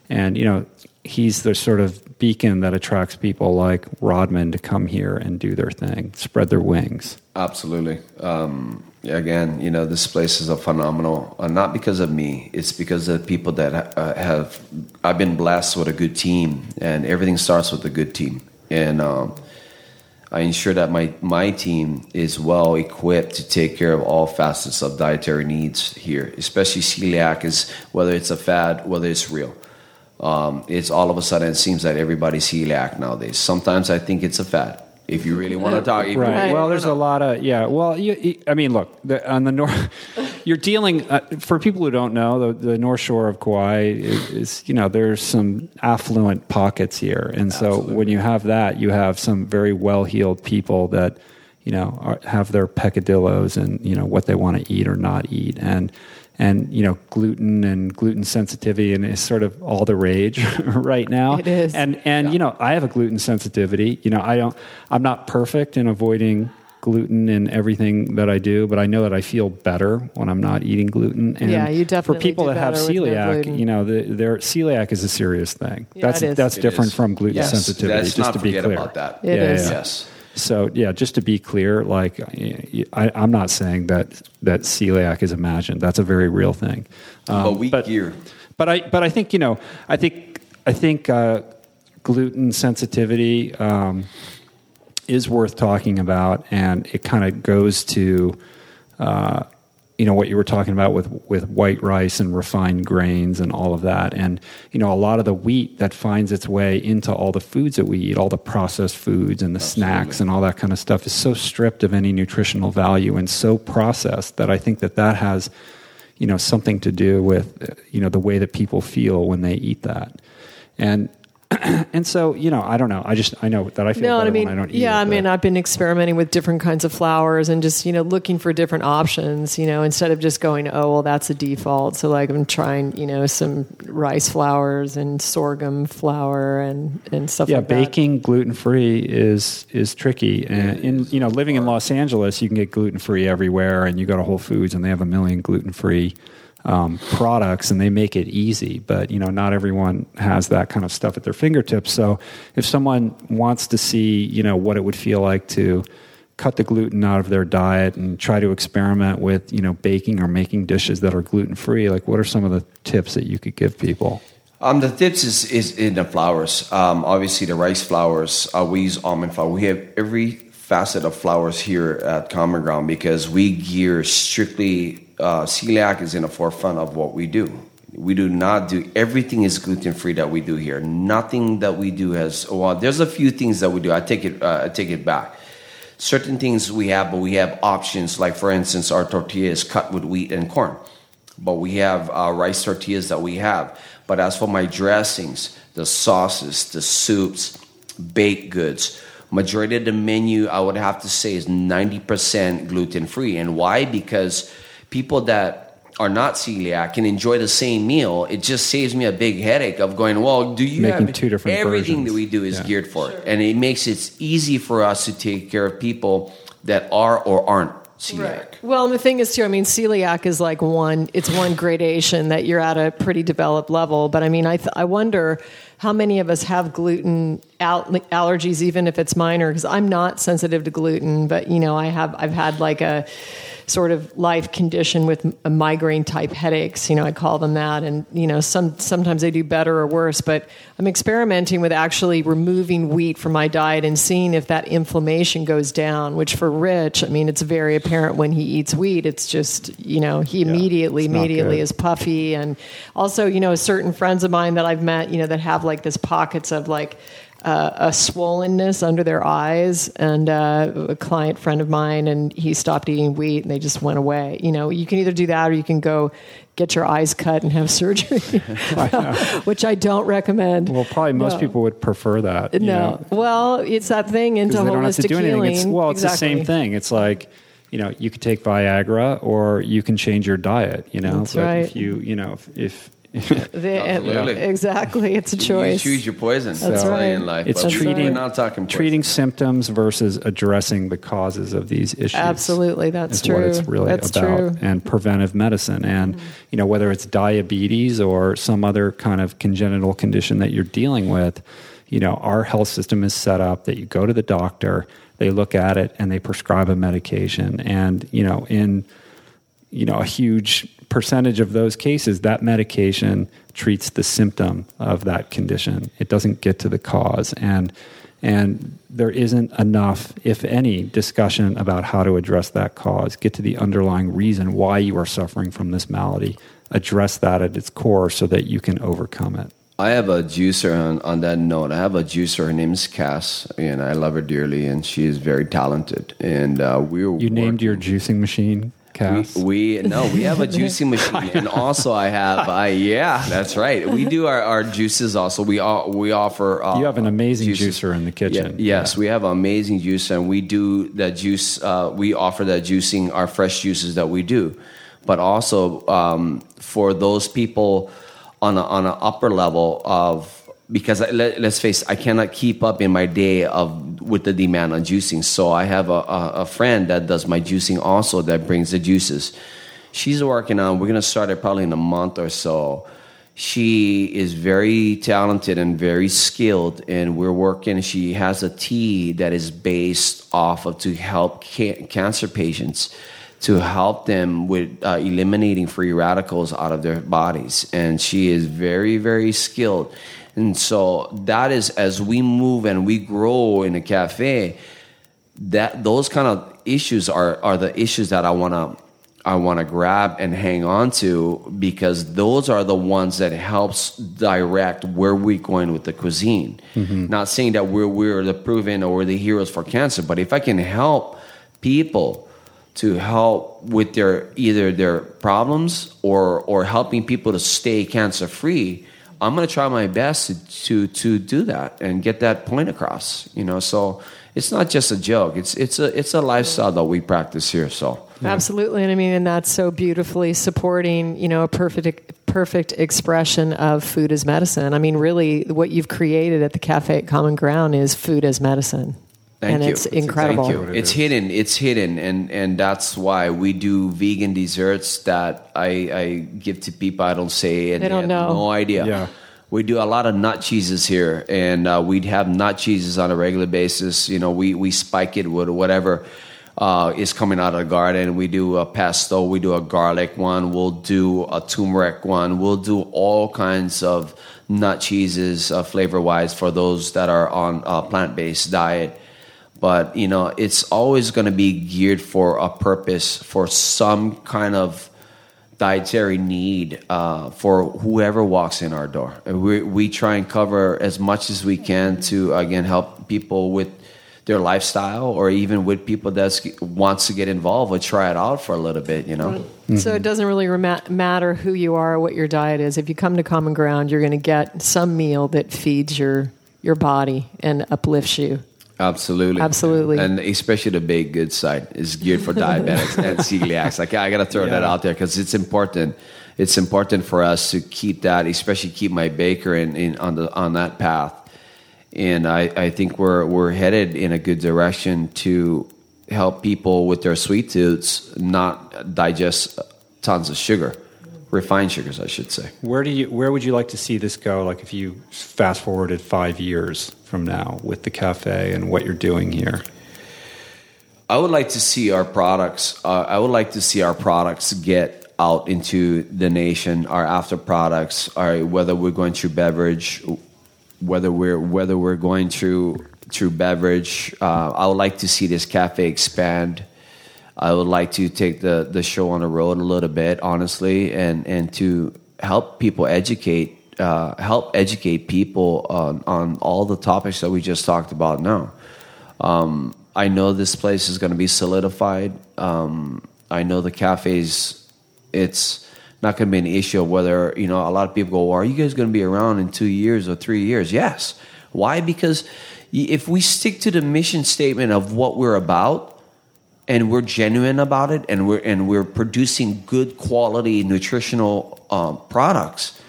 C: and you know, he's the sort of beacon that attracts people like Rodman to come here and do their thing, spread their wings.
F: Absolutely. Um, again, you know, this place is a phenomenal. Uh, not because of me. It's because of the people that uh, have. I've been blessed with a good team, and everything starts with a good team. And um, I ensure that my my team is well equipped to take care of all facets of dietary needs here, especially celiac. Is whether it's a fad, whether it's real. Um, it's all of a sudden it seems that everybody's celiac nowadays. Sometimes I think it's a fad. If you really want to talk,
C: Right.
F: really
C: Well, there's a lot of yeah. Well, you, you- I mean, look the, on the north. [LAUGHS] You're dealing uh, for people who don't know the, the North Shore of Kauai is, is you know there's some affluent pockets here, and so when you have that, you have some very well heeled people that you know are, have their peccadillos and you know what they want to eat or not eat, and and you know gluten and gluten sensitivity and is sort of all the rage [LAUGHS] right now.
E: It is.
C: and and you know I have a gluten sensitivity. You know I don't. I'm not perfect in avoiding gluten in everything that I do, but I know that I feel better when I'm not eating gluten. And
E: Yeah, you
C: for
E: definitely
C: people
E: do
C: that have
E: better with no
C: celiac, you know, the, their celiac is a serious thing.
E: Yeah,
C: that's
E: it is.
C: that's
F: It
C: different
F: is.
C: from gluten
F: Yes,
C: sensitivity.
F: Let's
C: just
F: not
C: to be clear
F: about that.
E: It
C: Yeah,
E: is.
C: yeah.
F: Yes.
C: So yeah, just to be clear, like I, I'm not saying that that celiac is imagined. That's a very real thing. Um,
F: but we gear.
C: But I but I think you know I think I think uh, gluten sensitivity um, is worth talking about, and it kind of goes to. Uh, you know what you were talking about with with white rice and refined grains and all of that. And you know a lot of the wheat that finds its way into all the foods that we eat all the processed foods and the snacks and all that kind of stuff is so stripped of any nutritional value and so processed that I think that that has you know something to do with you know the way that people feel when they eat that. And [CLEARS THROAT] and so you know I don't know I just I know that I feel
E: No,
C: better
E: I mean,
C: when I don't eat
E: yeah,
C: it,
E: I mean, I've been experimenting with different kinds of flours and just you know looking for different options. You know, instead of just going, oh well, that's a default. So like I'm trying, you know, some rice flours and sorghum flour and and stuff
C: yeah,
E: like that.
C: baking gluten free is is tricky. And in you know, living in Los Angeles, you can get gluten free everywhere, and you go to Whole Foods, and they have a million gluten free um, products, and they make it easy. But you know, not everyone has that kind of stuff at their fingertips. So, if someone wants to see, you know, what it would feel like to cut the gluten out of their diet and try to experiment with, you know, baking or making dishes that are gluten free, like what are some of the tips that you could give people?
F: Um, the tips is, is in the flours. Um, obviously, the rice flours. Uh, we use almond flour. We have every facet of flowers here at Common Ground because we gear strictly. Uh, celiac is in the forefront of what we do. We do not do everything is gluten free that we do here. Nothing that we do has. Well, there's a few things that we do. I take it. Uh, I take it back. Certain things we have, but we have options. Like for instance, our tortilla is cut with wheat and corn but we have uh, rice tortillas that we have. But as for my dressings, the sauces, the soups, baked goods, majority of the menu I would have to say is 90% gluten free. And why? Because people that are not celiac can enjoy the same meal. It just saves me a big headache of going, well, do you
C: Making
F: have
C: two different
F: everything
C: versions.
F: that we do is
C: Yeah.
F: geared for it. And it makes it easy for us to take care of people that are or aren't celiac.
E: Well, and the thing is too. I mean, celiac is like one. It's one gradation that you're at a pretty developed level. But I mean, I th- I wonder how many of us have gluten al- allergies, even if it's minor. Because I'm not sensitive to gluten, but you know, I have. I've had like a sort of life condition with a migraine type headaches. You know, I call them that, and you know, some sometimes they do better or worse. But I'm experimenting with actually removing wheat from my diet and seeing if that inflammation goes down. Which for Rich, I mean, it's very apparent when he eats wheat. It's just you know he immediately immediately
C: good.
E: is puffy, and also you know certain friends of mine that I've met, you know, that have like this pockets of like uh, a swollenness under their eyes. And uh, a client friend of mine, and he stopped eating wheat, and they just went away. You know, you can either do that or you can go get your eyes cut and have [LAUGHS] surgery, [LAUGHS] which I don't recommend.
C: Well, probably most
E: No.
C: people would prefer that. you
E: no,
C: know?
E: well, it's that thing into
C: because they don't have to
E: holistic healing.
C: It's, well, it's the same thing. It's like you know, you could take Viagra or you can change your diet. You know,
E: That's
C: but
E: right.
C: if you you know if, if [LAUGHS]
E: The-
F: Absolutely.
E: exactly, it's a choice.
F: You choose your poison.
E: That's
F: So,
E: right.
F: in life.
C: it's
F: but
C: treating
F: We're not talking poison.
C: treating symptoms versus addressing the causes of these issues.
E: Absolutely, that's
C: is
E: true.
C: what it's really
E: That's
C: about,
E: true.
C: and preventive medicine, and mm-hmm. you know whether it's diabetes or some other kind of congenital condition that you're dealing with. You know, our health system is set up that you go to the doctor, they look at it, and they prescribe a medication, and you know in you know a huge percentage of those cases that medication treats the symptom of that condition it doesn't get to the cause and and there isn't enough if any discussion about how to address that cause get to the underlying reason why you are suffering from this malady address that at its core so that you can overcome it
F: I have a juicer on, on that note. I have a juicer. Her name's Cass, and I love her dearly, and she is very talented. And uh, we're
C: you named your juicing machine
F: We, we no, we have a juicing [LAUGHS] machine, and also I have. I yeah, that's right. We do our, our juices also. We all we offer. Uh,
C: you have an amazing
F: juices.
C: juicer in the
F: Yeah,
C: kitchen
F: yes, we have an amazing juicer, and we do that juice. Uh, we offer that juicing, our fresh juices that we do, but also um, for those people on a, on an upper level of because let, let's face, it, I cannot keep up in my day of with the demand on juicing. So I have a, a, a friend that does my juicing also that brings the juices. She's working on. We're gonna start it probably in a month or so. She is very talented and very skilled, and we're working. She has a tea that is based off of to help ca- cancer patients to help them with uh, eliminating free radicals out of their bodies. And she is very, very skilled. And so that is as we move and we grow in a cafe, that those kind of issues are are the issues that I want to I want to grab and hang on to because those are the ones that helps direct where we're going with the cuisine. Mm-hmm. Not saying that we're we're the proven or we're the heroes for cancer, but if I can help people to help with their either their problems or or helping people to stay cancer free, I'm going to try my best to, to to do that and get that point across. You know, so it's not just a joke. It's it's a it's a lifestyle that we practice here. So.
E: Absolutely, and I mean, and that's so beautifully supporting, you know, a perfect, perfect expression of food as medicine. I mean, really, what you've created at the Cafe at Common Ground is food as medicine,
F: Thank
E: and
F: you.
E: it's incredible.
F: Thank you. It's hidden. It's hidden, and and that's why we do vegan desserts that I, I give to people. I don't say it.
E: They don't
F: have
E: know.
F: No idea.
C: Yeah.
F: We do a lot of nut cheeses here, and uh, we'd have nut cheeses on a regular basis. You know, we we spike it with whatever uh, is coming out of the garden. We do a pesto. We do a garlic one. We'll do a turmeric one. We'll do all kinds of nut cheeses, uh, flavor wise, for those that are on a plant based diet but you know it's always going to be geared for a purpose for some kind of dietary need uh, for whoever walks in our door we, we try and cover as much as we can to again help people with their lifestyle or even with people that wants to get involved or try it out for a little bit you know
E: So it doesn't really matter who you are, or what your diet is. If you come to Common Ground, you're going to get some meal that feeds your your body and uplifts you.
F: Absolutely,
E: Absolutely.
F: and especially the baked goods side is geared for [LAUGHS] diabetics and celiacs. Like I got to throw that out there because it's important. It's important for us to keep that, especially keep my baker in, in on the on that path. And I, I think we're we're headed in a good direction to help people with their sweet tooths not digest tons of sugar, refined sugars, I should say.
C: Where do you where would you like to see this go? Like if you fast forwarded five years from now with the cafe and what you're doing here.
F: I would like to see our products. Uh, I would like to see our products get out into the nation. Our after products, our whether we're going through beverage, whether we're whether we're going through through beverage. Uh, I would like to see this cafe expand. I would like to take the the show on the road a little bit, honestly, and and to help people educate. Uh, help educate people on, on all the topics that we just talked about now. Um, I know this place is going to be solidified. Um, I know the cafes, it's not going to be an issue of whether, you know, a lot of people go, well, are you guys going to be around in two years or three years? Yes. Why? Because if we stick to the mission statement of what we're about and we're genuine about it and we're, and we're producing good quality nutritional um, products,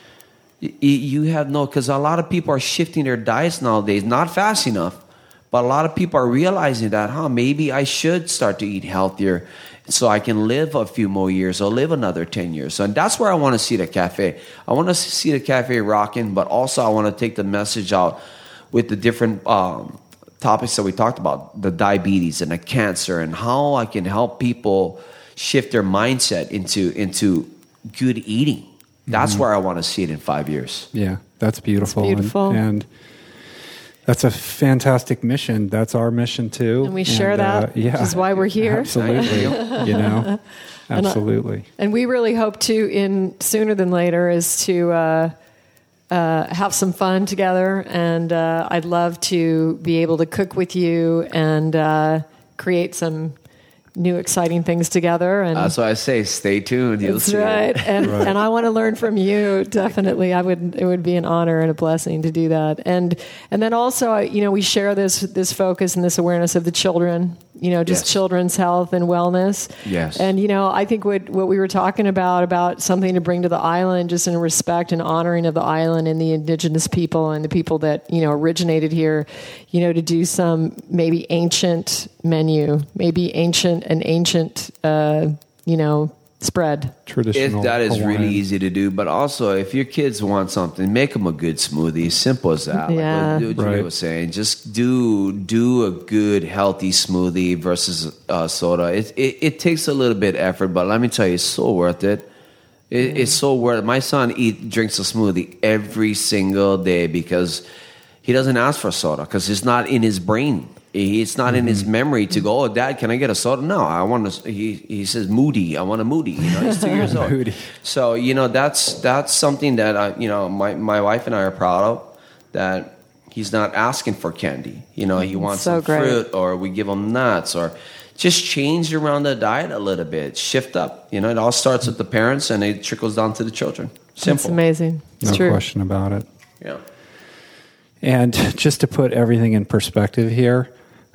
F: you have no, because a lot of people are shifting their diets nowadays, not fast enough. But a lot of people are realizing that, huh, maybe I should start to eat healthier so I can live a few more years or live another 10 years. And that's where I want to see the cafe. I want to see the cafe rocking, but also I want to take the message out with the different um, topics that we talked about the diabetes and the cancer and how I can help people shift their mindset into, into good eating. That's where I want to see it in five years.
C: Yeah, that's beautiful.
E: It's beautiful.
C: And, and that's a fantastic mission. That's our mission too.
E: And we share that, which is why we're here.
C: Absolutely. you [LAUGHS] know, absolutely.
E: And we really hope to, in sooner than later, is to uh, uh, have some fun together. And uh, I'd love to be able to cook with you and uh, create some new exciting things together. And
F: That's why I say stay tuned. You'll
E: that's
F: see.
E: right. And and I want to learn from you. Definitely, I would. It would be an honor and a blessing to do that. And and then also, you know, we share this this focus and this awareness of the children you know, just
F: Yes.
E: children's health and wellness.
F: Yes.
E: And, you know, I think what, what we were talking about, about something to bring to the island, just in respect and honoring of the island and the indigenous people and the people that, you know, originated here, you know, to do some maybe ancient menu, maybe ancient, an ancient, uh, you know, spread.
C: Traditional.
F: It, that is
C: Hawaiian.
F: really easy to do, but also if your kids want something, make them a good smoothie. Simple as that.
E: Yeah.
F: Like what Julia
C: Right.
F: was saying, just do do a good healthy smoothie versus uh, soda. It, it it takes a little bit effort, but let me tell you, it's so worth it. it It's so worth. it. My son eat drinks a smoothie every single day because he doesn't ask for soda because it's not in his brain. He- It's not in his mm-hmm. memory to go. Oh, Dad, can I get a soda? No, I want to. He he says moody. I want a moody. You know, he's two years [LAUGHS] old.
C: Moody.
F: So you know that's that's something that I you know my my wife and I are proud of that he's not asking for candy. You know, he mm-hmm. wants
E: so
F: some
E: great.
F: fruit or we give him nuts or just change around the diet a little bit, shift up. You know, it all starts with the parents and it trickles down to the children.
E: It's
F: Simple.
E: amazing. It's
C: No
E: true.
C: question about it.
F: Yeah.
C: And just to put everything in perspective here,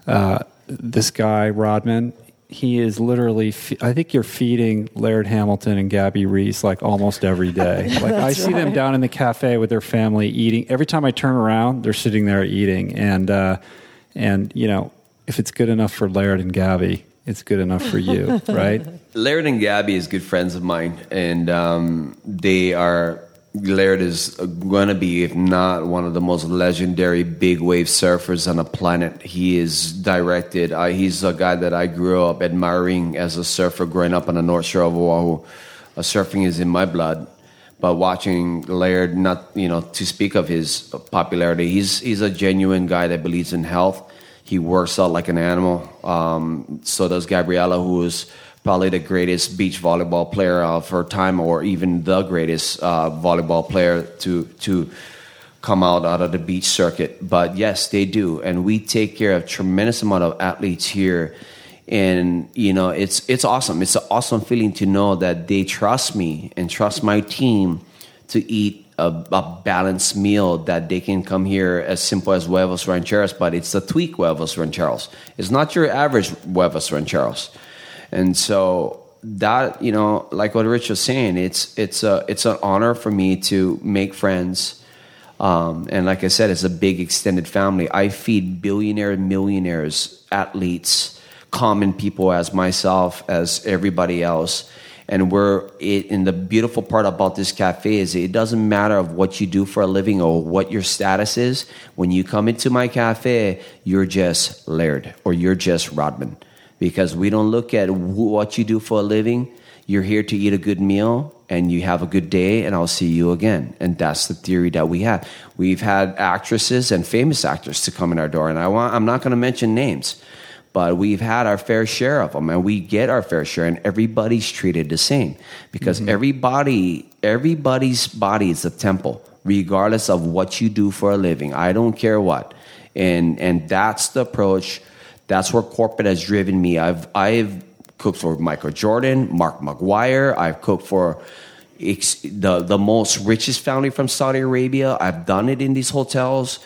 C: uh, this guy Rodman, he is literally. Fe- I think you're feeding Laird Hamilton and Gabby Reece like almost every [LAUGHS] day. Like I see them down in the cafe with their family eating. Every time I turn around, they're sitting there eating. And uh, and you know, if it's good enough for Laird and Gabby, it's good enough for you, [LAUGHS] right?
F: Laird and Gabby is good friends of mine, and um, they are. Laird is going to be, if not one of the most legendary big wave surfers on the planet. He is directed. Uh, he's a guy that I grew up admiring as a surfer growing up on the North Shore of Oahu. Uh, surfing is in my blood. But watching Laird, not you know, to speak of his popularity, he's he's a genuine guy that believes in health. He works out like an animal. Um, so does Gabriella, who is probably the greatest beach volleyball player of her time, or even the greatest uh, volleyball player to to come out out of the beach circuit. But yes, they do, and we take care of tremendous amount of athletes here. And you know, it's it's awesome. It's an awesome feeling to know that they trust me and trust my team to eat a, a balanced meal that they can come here as simple as huevos rancheros, but it's the tweak huevos rancheros. It's not your average huevos rancheros. And so that, you know, like what Rich was saying, it's it's a it's an honor for me to make friends. Um, and like I said, it's a big extended family. I feed billionaire, millionaires, athletes, common people as myself, as everybody else. And we're it, and the beautiful part about this cafe is it doesn't matter of what you do for a living or what your status is. When you come into my cafe, you're just Laird or you're just Rodman because we don't look at what you do for a living. You're here to eat a good meal and you have a good day, and I'll see you again. And that's the theory that we have. We've had actresses and famous actors to come in our door, and I want, I'm not going to mention names, but we've had our fair share of them, and we get our fair share, and everybody's treated the same because mm-hmm. everybody, everybody's body is a temple, regardless of what you do for a living. I don't care what, and and that's the approach. That's where corporate has driven me. I've I've cooked for Michael Jordan, Mark McGwire. I've cooked for the the most richest family from Saudi Arabia. I've done it in these hotels.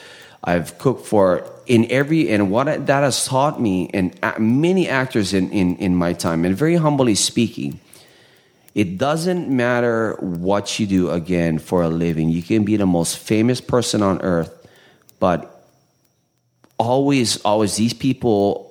F: I've cooked for in every and what that has taught me and many actors in, in in my time. And very humbly speaking, it doesn't matter what you do again for a living. You can be the most famous person on earth, but always, always these people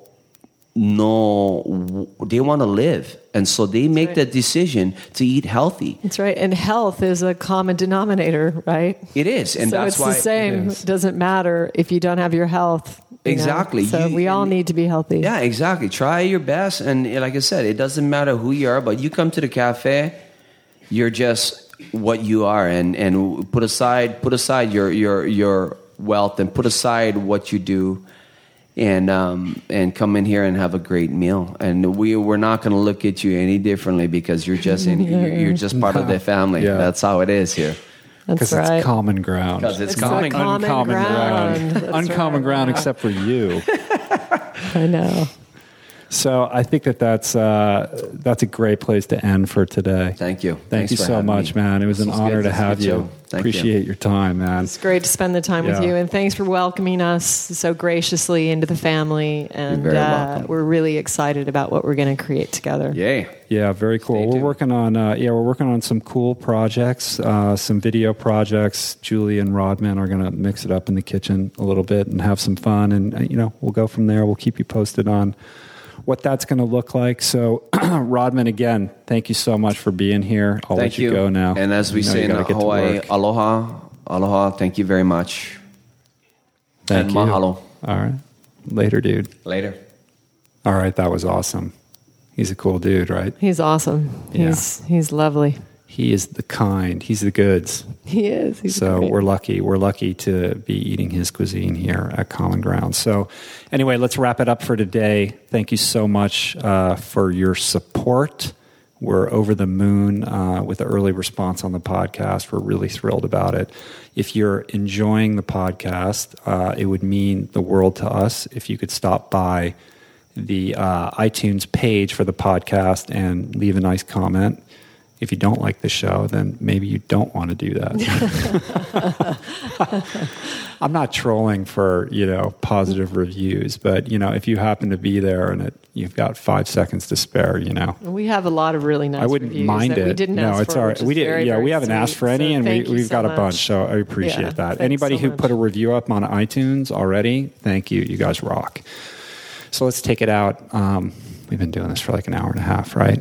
F: know they want to live, and so they make
E: right.
F: that decision to eat healthy.
E: That's right. And health is a common denominator, right?
F: It is, and
E: so
F: that's
E: it's
F: why
E: the same. It doesn't matter if you don't have your health. you know?
F: Exactly.
E: So
F: You-
E: we all need to be healthy.
F: Yeah, exactly. Try your best, and uh, like I said, it doesn't matter who you are, but you come to the cafe, you're just what you are, and and put aside put aside your your your wealth and put aside what you do, and um and come in here and have a great meal. And we we're not going to look at you any differently because you're just in, you're, you're just part of the family.
C: Yeah.
F: That's how it is here.
E: That's
C: Because
E: right.
C: it's common ground.
F: 'Cause it's
E: It's
F: common-
E: common
C: uncommon
E: ground.
C: ground. Uncommon
E: right.
C: ground, except for you. [LAUGHS]
E: I know.
C: So I think that that's uh, that's a great place to end for today.
F: Thank you.
C: Thank
F: Thanks
C: you so much,
F: me.
C: man. It was
F: This
C: an
F: was
C: honor
F: good.
C: to have you.
F: good too. Thank you.
C: Appreciate your time, man.
E: It's great to spend the time with you, and thanks for welcoming us so graciously into the family. And
F: very
E: uh,
F: welcome.
E: we're really excited about what we're going to create together.
F: Yay.
C: Yeah, very cool.
F: Stay
C: we're
F: tuned.
C: working on uh, yeah, we're working on some cool projects, uh, some video projects. Julie and Rodman are going to mix it up in the kitchen a little bit and have some fun, and uh, you know we'll go from there. We'll keep you posted on what that's going to look like. So, [CLEARS THROAT] Rodman, again, thank you so much for being here. I'll
F: Thank
C: let you, go now.
F: And as we
C: You know
F: say
C: you
F: in
C: gotta get to
F: Hawaii, aloha, aloha. Thank you very much.
C: Thank
F: and
C: you.
F: mahalo.
C: All right, later, dude.
F: Later.
C: All right, that was awesome. He's a cool dude, right?
E: He's awesome.
C: Yeah.
E: He's he's lovely.
C: He is the kind. He's the goods.
E: He is. He's
C: so
E: great.
C: we're lucky. We're lucky to be eating his cuisine here at Common Ground. So, anyway, let's wrap it up for today. Thank you so much uh, for your support. We're over the moon uh, with the early response on the podcast. We're really thrilled about it. If you're enjoying the podcast, uh, it would mean the world to us if you could stop by the uh, iTunes page for the podcast and leave a nice comment. If you don't like the show, then maybe you don't want to do that. [LAUGHS] [LAUGHS] I'm not trolling for you know positive reviews, but you know if you happen to be there and it, you've got five seconds to spare, you know
E: we have a lot of really nice.
C: I wouldn't
E: reviews
C: mind
E: that
C: it.
E: We didn't
C: no, it's
E: for,
C: all right. We did.
E: very,
C: yeah,
E: very
C: we haven't
E: sweet.
C: asked for any,
E: So
C: and we, we've
E: so
C: got a
E: much.
C: bunch. So I appreciate
E: Yeah,
C: that. Anybody
E: so
C: who
E: much.
C: put a review up on iTunes already, thank you. You guys rock. So let's take it out. Um, we've been doing this for like an hour and a half, right?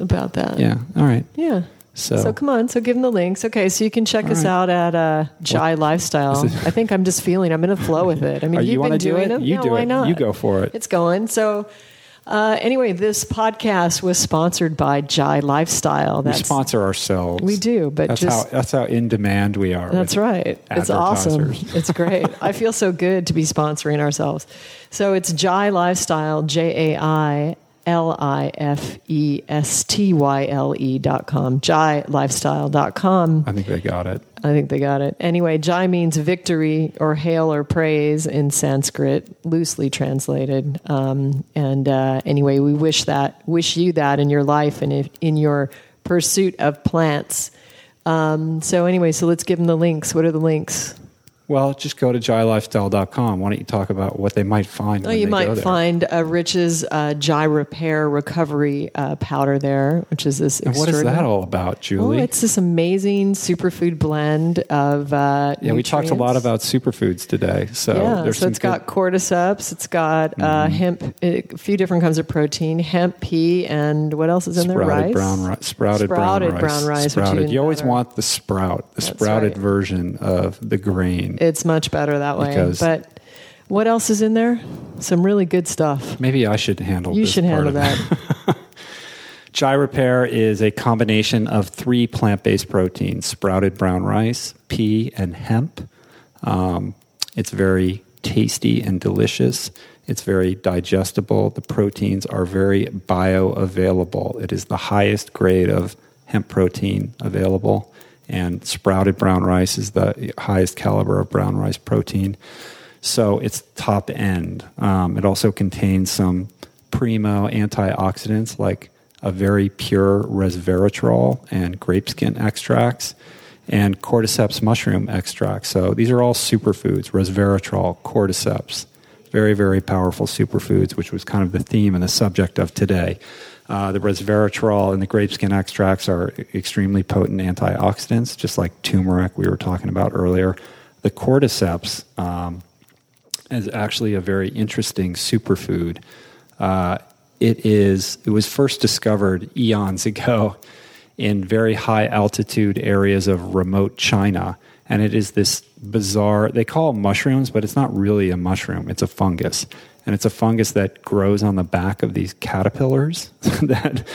E: About that.
C: Yeah. All right.
E: Yeah.
C: So-
E: So, come on. So give them the links. Okay, so you can check us
C: right.
E: out at uh, Jai Lifestyle. I think I'm just feeling I'm in a flow with it. I mean, you've
C: you
E: been
C: want to do
E: doing
C: it?
E: them.
C: You do
E: why
C: it.
E: not?
C: You go for it.
E: It's going. So uh, anyway, this podcast was sponsored by Jai Lifestyle.
C: we
E: That's
C: sponsor ourselves.
E: we do, but
C: That's
E: just
C: how that's how in demand we are.
E: That's right. It's awesome. [LAUGHS] It's great. I feel so good to be sponsoring ourselves. So it's Jai Lifestyle, J A I L I F E S T Y L E dot com, Jai lifestyle dot com.
C: I think they got it.
E: I think they got it. Anyway, Jai means victory or hail or praise in Sanskrit, loosely translated. Um, and uh, anyway, we wish that, wish you that in your life and if, in your pursuit of plants. Um, so anyway, so let's give them the links. What are the links?
C: Well, just go to jailifestyle.com. Why don't you talk about what they might find?
E: Oh,
C: when
E: you might find uh, Rich's uh, Jai Repair Recovery uh, powder there, which is this.
C: And what is that all about,
E: Oh,
C: Julie?
E: it's this amazing superfood blend of. Uh,
C: yeah, we talked a lot about superfoods today. So
E: yeah,
C: there's
E: so it's
C: good-
E: got cordyceps, it's got uh, hemp, a few different kinds of protein, hemp, pea, and what else is in there?
C: sprouted
E: Rice,
C: brown rice, sprouted,
E: Sprouted
C: brown rice.
E: brown rice,
C: Sprouted. You always
E: better.
C: want the sprout, the
E: That's
C: sprouted
E: right.
C: version of the grain.
E: It's much better that way. But what else is in there? Some really good stuff.
C: Maybe I should handle.
E: You should handle that.
C: Jai [LAUGHS] Repair is a combination of three plant based proteins sprouted brown rice, pea, and hemp. Um, it's very tasty and delicious. It's very digestible. The proteins are very bioavailable. It is the highest grade of hemp protein available. And sprouted brown rice is the highest caliber of brown rice protein. So it's top end. Um, it also contains some primo antioxidants like a very pure resveratrol and grape skin extracts and cordyceps mushroom extracts. So these are all superfoods resveratrol, cordyceps. Very, very powerful superfoods, which was kind of the theme and the subject of today. Uh, the resveratrol and the grape skin extracts are extremely potent antioxidants, just like turmeric we were talking about earlier. The cordyceps um, is actually a very interesting superfood. Uh, it is. It was first discovered eons [LAUGHS] ago in very high altitude areas of remote China, and it is this bizarre. They call mushrooms, but it's not really a mushroom. It's a fungus, and it's a fungus that grows on the back of these caterpillars [LAUGHS] that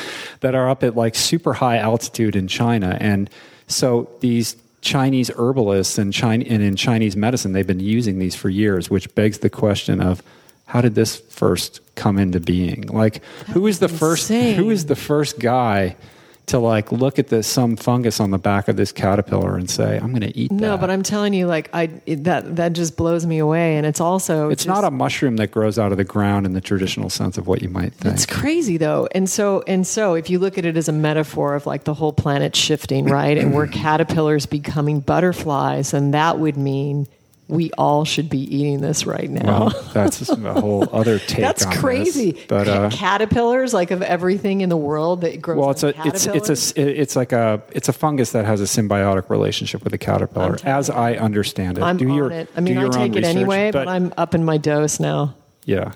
C: that are up at like super high altitude in China, and so these Chinese herbalists and, China, and in Chinese medicine, they've been using these for years, which begs the question of how did this first come into being? Like, who is the first? Who is the first guy to like look at this some fungus on the back of this caterpillar and say, I'm going to eat that.
E: No, but I'm telling you, like I that that just blows me away, and it's also
C: It's
E: just-
C: not a mushroom that grows out of the ground in the traditional sense of what you might think.
E: It's crazy though, and so and so if you look at it as a metaphor of like the whole planet shifting, right, and we're caterpillars becoming butterflies, and that would mean we all should be eating this right now.
C: well, that's a whole other [LAUGHS] take.
E: That's
C: on this.
E: crazy.
C: But uh,
E: caterpillars, like of everything in the world that grows.
C: well, it's a it's it's a it's like a it's a fungus that has a symbiotic relationship with the caterpillar, as I understand it.
E: I'm
C: do
E: on
C: your,
E: it. I mean, I take it anyway, but, I'm up in my dose now.
C: Yeah,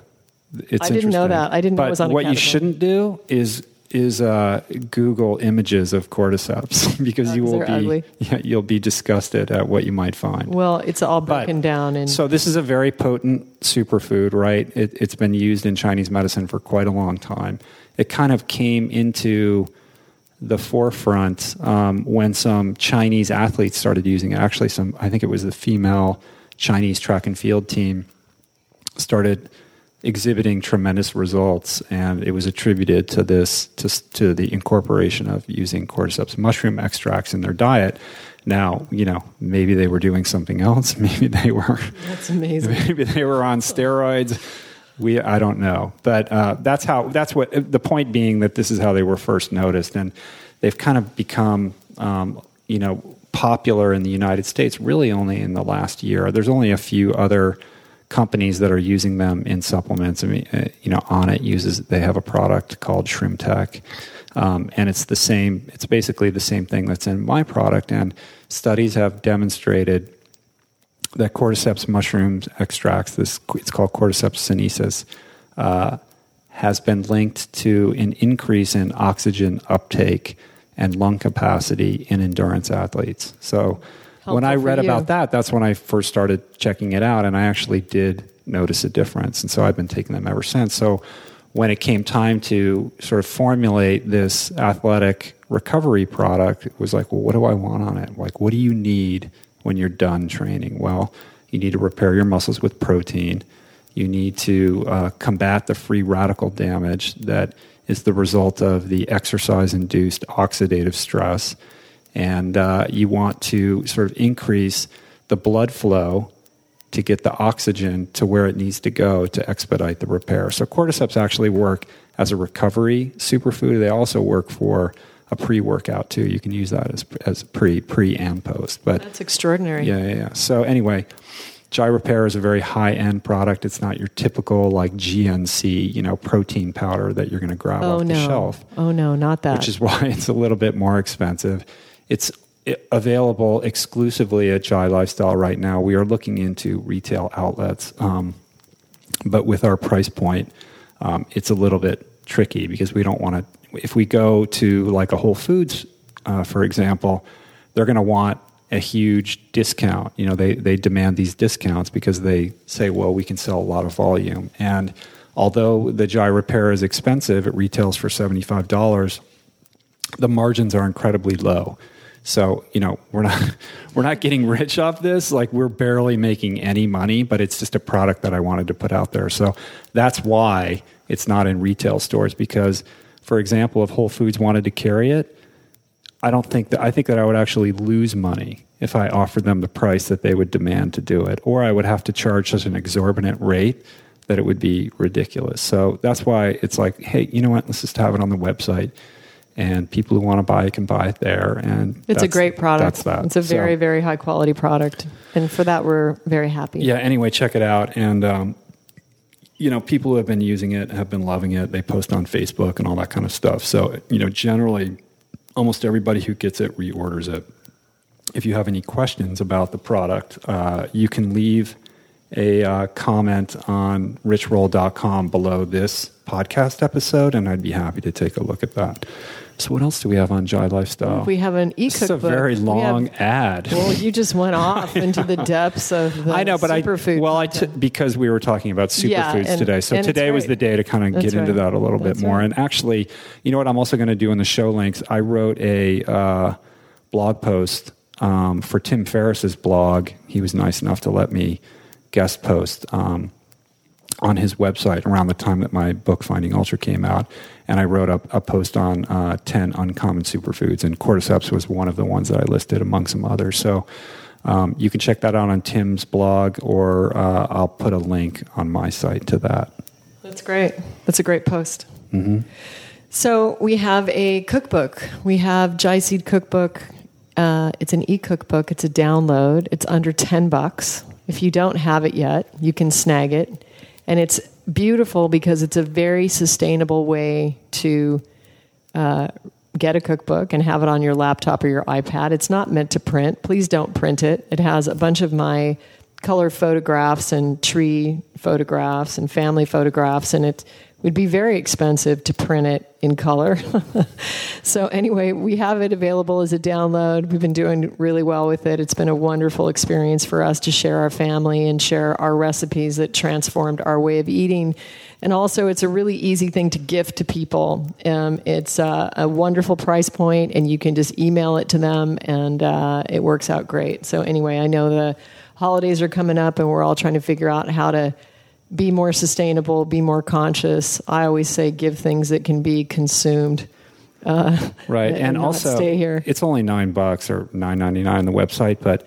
C: it's
E: I didn't know that. I didn't know
C: but
E: it was on a
C: what you shouldn't do is is uh, Google images of cordyceps [LAUGHS] because
E: Oh,
C: you will be
E: ugly. [LAUGHS]
C: yeah, you'll be disgusted at what you might find.
E: Well, it's all
C: But-
E: broken down, and
C: So this is a very potent superfood, right? It, it's been used in Chinese medicine for quite a long time. It kind of came into the forefront um, when some Chinese athletes started using it. Actually, some I think it was the female Chinese track and field team started exhibiting tremendous results, and it was attributed to this to, to the incorporation of using cordyceps mushroom extracts in their diet. Now, you know, maybe they were doing something else. [LAUGHS] Maybe they were
E: that's amazing. [LAUGHS]
C: maybe they were on steroids. We I don't know, but uh, that's how that's what the point being that this is how they were first noticed, and they've kind of become um, you know popular in the United States really only in the last year. There's only a few other companies that are using them in supplements. I mean, uh, you know, Onnit uses they have a product called Shroom Tech, um, and it's the same. It's basically the same thing that's in my product, and studies have demonstrated that cordyceps mushrooms extracts, this it's called cordyceps sinensis, uh, has been linked to an increase in oxygen uptake and lung capacity in endurance athletes. So when I read about that, that's when I first started checking it out, and I actually did notice a difference, and so I've been taking them ever since. So when it came time to sort of formulate this athletic recovery product, it was like, well, what do I want on it? Like, what do you need when you're done training? Well, you need to repair your muscles with protein. You need to uh, combat the free radical damage that is the result of the exercise induced oxidative stress. And uh, you want to sort of increase the blood flow to get the oxygen to where it needs to go to expedite the repair. So cordyceps actually work as a recovery superfood. They also work for a pre-workout too. You can use that as as pre pre and post. But
E: That's extraordinary.
C: yeah, yeah, yeah. So anyway, Jai Repair is a very high end product. It's not your typical like GNC, you know, protein powder that you're going to grab
E: Oh
C: off
E: no.
C: the shelf
E: Oh no, not that.
C: which is [LAUGHS] why it's a little bit more expensive. It's available exclusively at Jai Lifestyle right now. We are looking into retail outlets, um, but with our price point, um, it's a little bit tricky because we don't want to. If we go to like a Whole Foods, uh, for example, they're going to want a huge discount. You know, they they demand these discounts because they say, well, we can sell a lot of volume. And although the Jai Repair is expensive, it retails for seventy five dollars the margins are incredibly low. So, you know, we're not [LAUGHS] we're not getting rich off this. Like we're barely making any money, but it's just a product that I wanted to put out there. So that's why it's not in retail stores because for example, if Whole Foods wanted to carry it, I don't think that I think that I would actually lose money if I offered them the price that they would demand to do it, or I would have to charge such an exorbitant rate that it would be ridiculous. So that's why it's like, hey, you know what? Let's just have it on the website, and people who want to buy it can buy it there. And
E: it's a great product.
C: That's that.
E: It's a
C: So,
E: very, very high quality product. And for that we're very happy.
C: yeah. Anyway, check it out, and um, you know, people who have been using it have been loving it. They post on Facebook and all that kind of stuff. So you know, generally, almost everybody who gets it reorders it. If you have any questions about the product, uh, you can leave a uh, comment on richroll.com below this podcast episode, and I'd be happy to take a look at that. So, what else do we have on Jai Lifestyle?
E: We have an e
C: is a very
E: We have-
C: long ad.
E: well, you just went off [LAUGHS] into the depths of the
C: I know, but I well, I t- because we were talking about superfoods
E: Yeah,
C: today, so
E: it's
C: today was the day to kind of
E: That's
C: get into that a little
E: That's
C: bit more.
E: right.
C: And actually, you know what? I'm also going to do in the show links. I wrote a uh, blog post um, for Tim Ferriss's blog. He was nice enough to let me guest post um, on his website around the time that my book Finding Ultra came out, and I wrote up a post on uh, ten uncommon superfoods, and cordyceps was one of the ones that I listed among some others. So. Um, you can check that out on Tim's blog, or uh, I'll put a link on my site to that.
E: That's great. That's a great post. Mm-hmm. So we have a cookbook. We have Jai Seed Cookbook. Uh, it's an e-cookbook. It's a download. It's under ten bucks. If you don't have it yet, you can snag it, and it's beautiful because it's a very sustainable way to uh, get a cookbook and have it on your laptop or your iPad. It's not meant to print. Please don't print it. It has a bunch of my color photographs and tree photographs and family photographs, and it would be very expensive to print it in color. [LAUGHS] so, anyway, we have it available as a download. We've been doing really well with it. It's been a wonderful experience for us to share our family and share our recipes that transformed our way of eating. And also, it's a really easy thing to gift to people. Um, it's uh, a wonderful price point, and you can just email it to them, and uh, it works out great. So, anyway, I know the holidays are coming up, and we're all trying to figure out how to be more sustainable, be more conscious. I always say give things that can be consumed.
C: Uh, right, and,
E: and
C: also
E: stay here.
C: It's only nine bucks or nine ninety nine on the website, but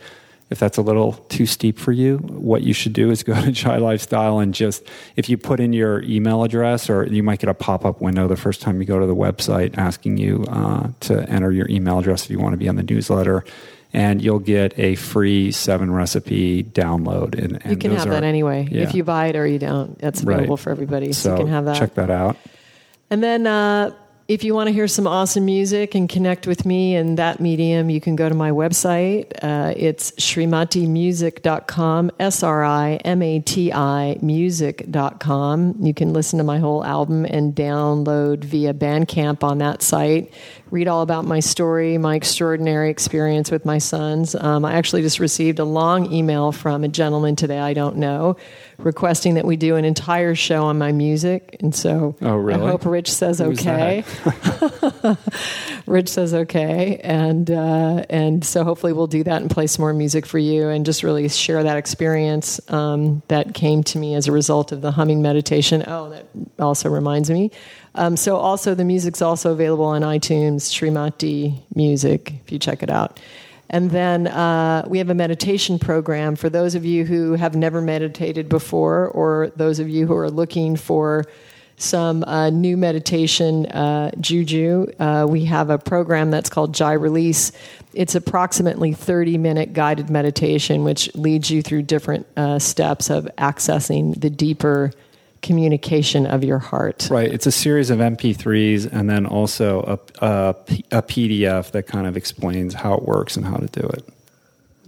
C: if that's a little too steep for you, what you should do is go [LAUGHS] to Jai Lifestyle and just if you put in your email address, or you might get a pop up window the first time you go to the website asking you uh, to enter your email address if you want to be on the newsletter and you'll get a free seven recipe download. And, and
E: you can have
C: are,
E: that anyway.
C: Yeah.
E: If you buy it or you don't, that's available
C: right.
E: for everybody.
C: So,
E: so, you can have that.
C: Check that out.
E: And then uh, if you want to hear some awesome music and connect with me in that medium, you can go to my website. Uh, it's srimatimusic.com, S R I M A T I music.com. You can listen to my whole album and download via Bandcamp on that site. Read all about my story, my extraordinary experience with my sons. Um, I actually just received a long email from a gentleman today I don't know requesting that we do an entire show on my music. And so
C: oh, really?
E: I hope Rich says
C: Who's
E: okay. [LAUGHS] Rich says okay, and uh, and so hopefully we'll do that and play some more music for you, and just really share that experience um, that came to me as a result of the humming meditation. Oh, that also reminds me. Um, so also the music's also available on iTunes, Srimati Music, if you check it out. And then uh, we have a meditation program for those of you who have never meditated before, or those of you who are looking for some uh, new meditation uh, juju. Uh, we have a program that's called Jai Release. It's approximately 30 minute guided meditation, which leads you through different uh, steps of accessing the deeper communication of your heart.
C: Right. It's a series of MP3s and then also a, a, a PDF that kind of explains how it works and how to do it.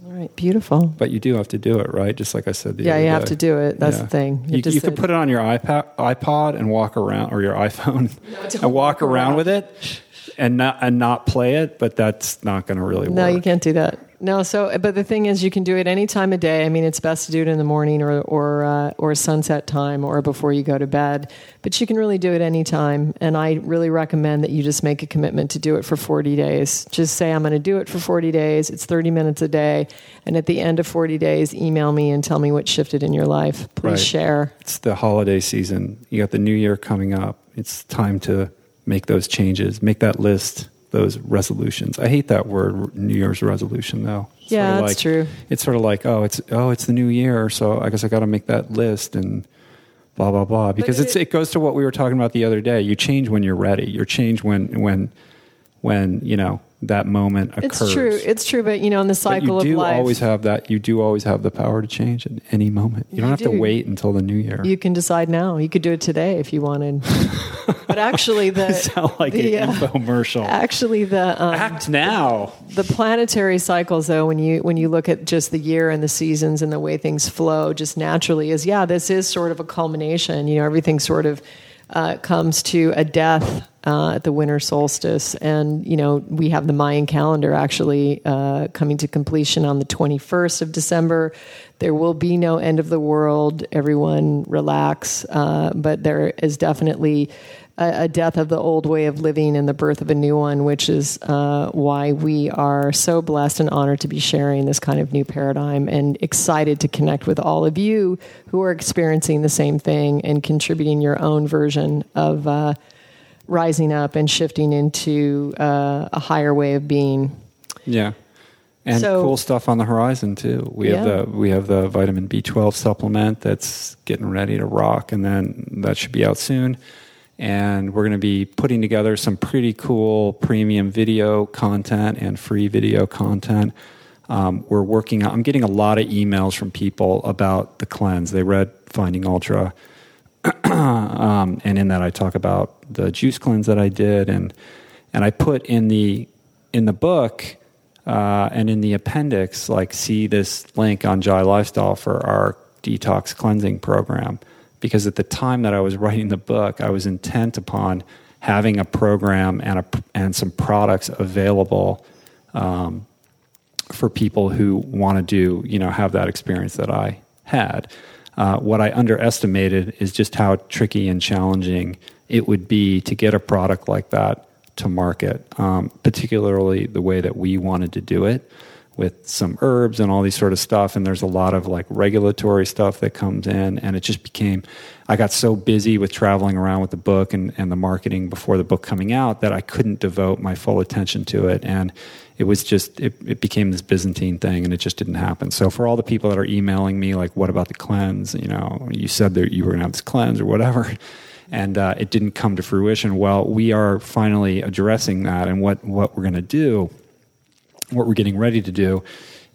E: All right, beautiful.
C: But you do have to do it, right? Just like I said. The
E: yeah, you
C: day.
E: have to do it. That's
C: Yeah.
E: the thing.
C: You, you could put it on your iPad, iPod and walk around, or your iPhone, [LAUGHS] and walk around with it, and not and not play it. But that's not going to really work.
E: No, you can't do that. No, so but the thing is, you can do it any time of day. I mean, it's best to do it in the morning or or uh, or sunset time or before you go to bed. But you can really do it any time, and I really recommend that you just make a commitment to do it for forty days. Just say I'm going to do it for forty days. It's thirty minutes a day, and at the end of forty days, email me and tell me what shifted in your life. Please
C: Right.
E: share.
C: It's the holiday season. You got the new year coming up. It's time to make those changes. Make that list. Those resolutions. I hate that word, New Year's resolution, though. It's
E: Yeah,
C: sort of
E: that's
C: like,
E: true.
C: It's sort of like, oh, it's oh, it's the new year, so I guess I got to make that list and blah blah blah. Because it's
E: it-
C: it goes to what we were talking about the other day. You change when you're ready. You're change when when when you know that moment occurs.
E: It's true. It's true. But you know, in the cycle
C: you do
E: of life,
C: always have that. You do always have the power to change at any moment. You don't
E: You
C: have to wait until the new year.
E: You can decide now. You could do it today if you wanted. [LAUGHS] but actually, the
C: sound like
E: the,
C: an
E: uh,
C: infomercial.
E: actually the um,
C: Act now.
E: the planetary cycles, though, when you when you look at just the year and the seasons and the way things flow, just naturally is yeah, this is sort of a culmination. You know, everything sort of uh, comes to a death uh, at the winter solstice, and you know we have the Mayan calendar actually uh, coming to completion on the twenty first of December. There will be no end of the world. Everyone relax, uh, but there is definitely a, a death of the old way of living and the birth of a new one, which is uh, why we are so blessed and honored to be sharing this kind of new paradigm and excited to connect with all of you who are experiencing the same thing and contributing your own version of uh, rising up and shifting into uh, a higher way of being.
C: Yeah. And
E: So-
C: cool stuff on the horizon too. We have the we have the vitamin B12 supplement that's getting ready to rock, and then that should be out soon. And we're going to be putting together some pretty cool premium video content and free video content. Um, we're working. on I'm getting a lot of emails from people about the cleanse. They read Finding Ultra, [CLEARS THROAT] um, and in that I talk about the juice cleanse that I did, and and I put in the in the book uh, and in the appendix, like see this link on Jai Lifestyle for our detox cleansing program, because at the time that I was writing the book, I was intent upon having a program and a and some products available. Um, for people who want to do, you know, have that experience that I had. Uh, what I underestimated is just how tricky and challenging it would be to get a product like that to market, um, particularly the way that we wanted to do it with some herbs and all these sort of stuff. And there's a lot of like regulatory stuff that comes in. And it just became, I got so busy with traveling around with the book and, and the marketing before the book coming out that I couldn't devote my full attention to it. And it was just, it, it became this Byzantine thing and it just didn't happen. So for all the people that are emailing me, like, what about the cleanse? You know, you said that you were going to have this cleanse or whatever. [LAUGHS] And uh, it didn't come to fruition. Well, we are finally addressing that. And what, what we're going to do what we're getting ready to do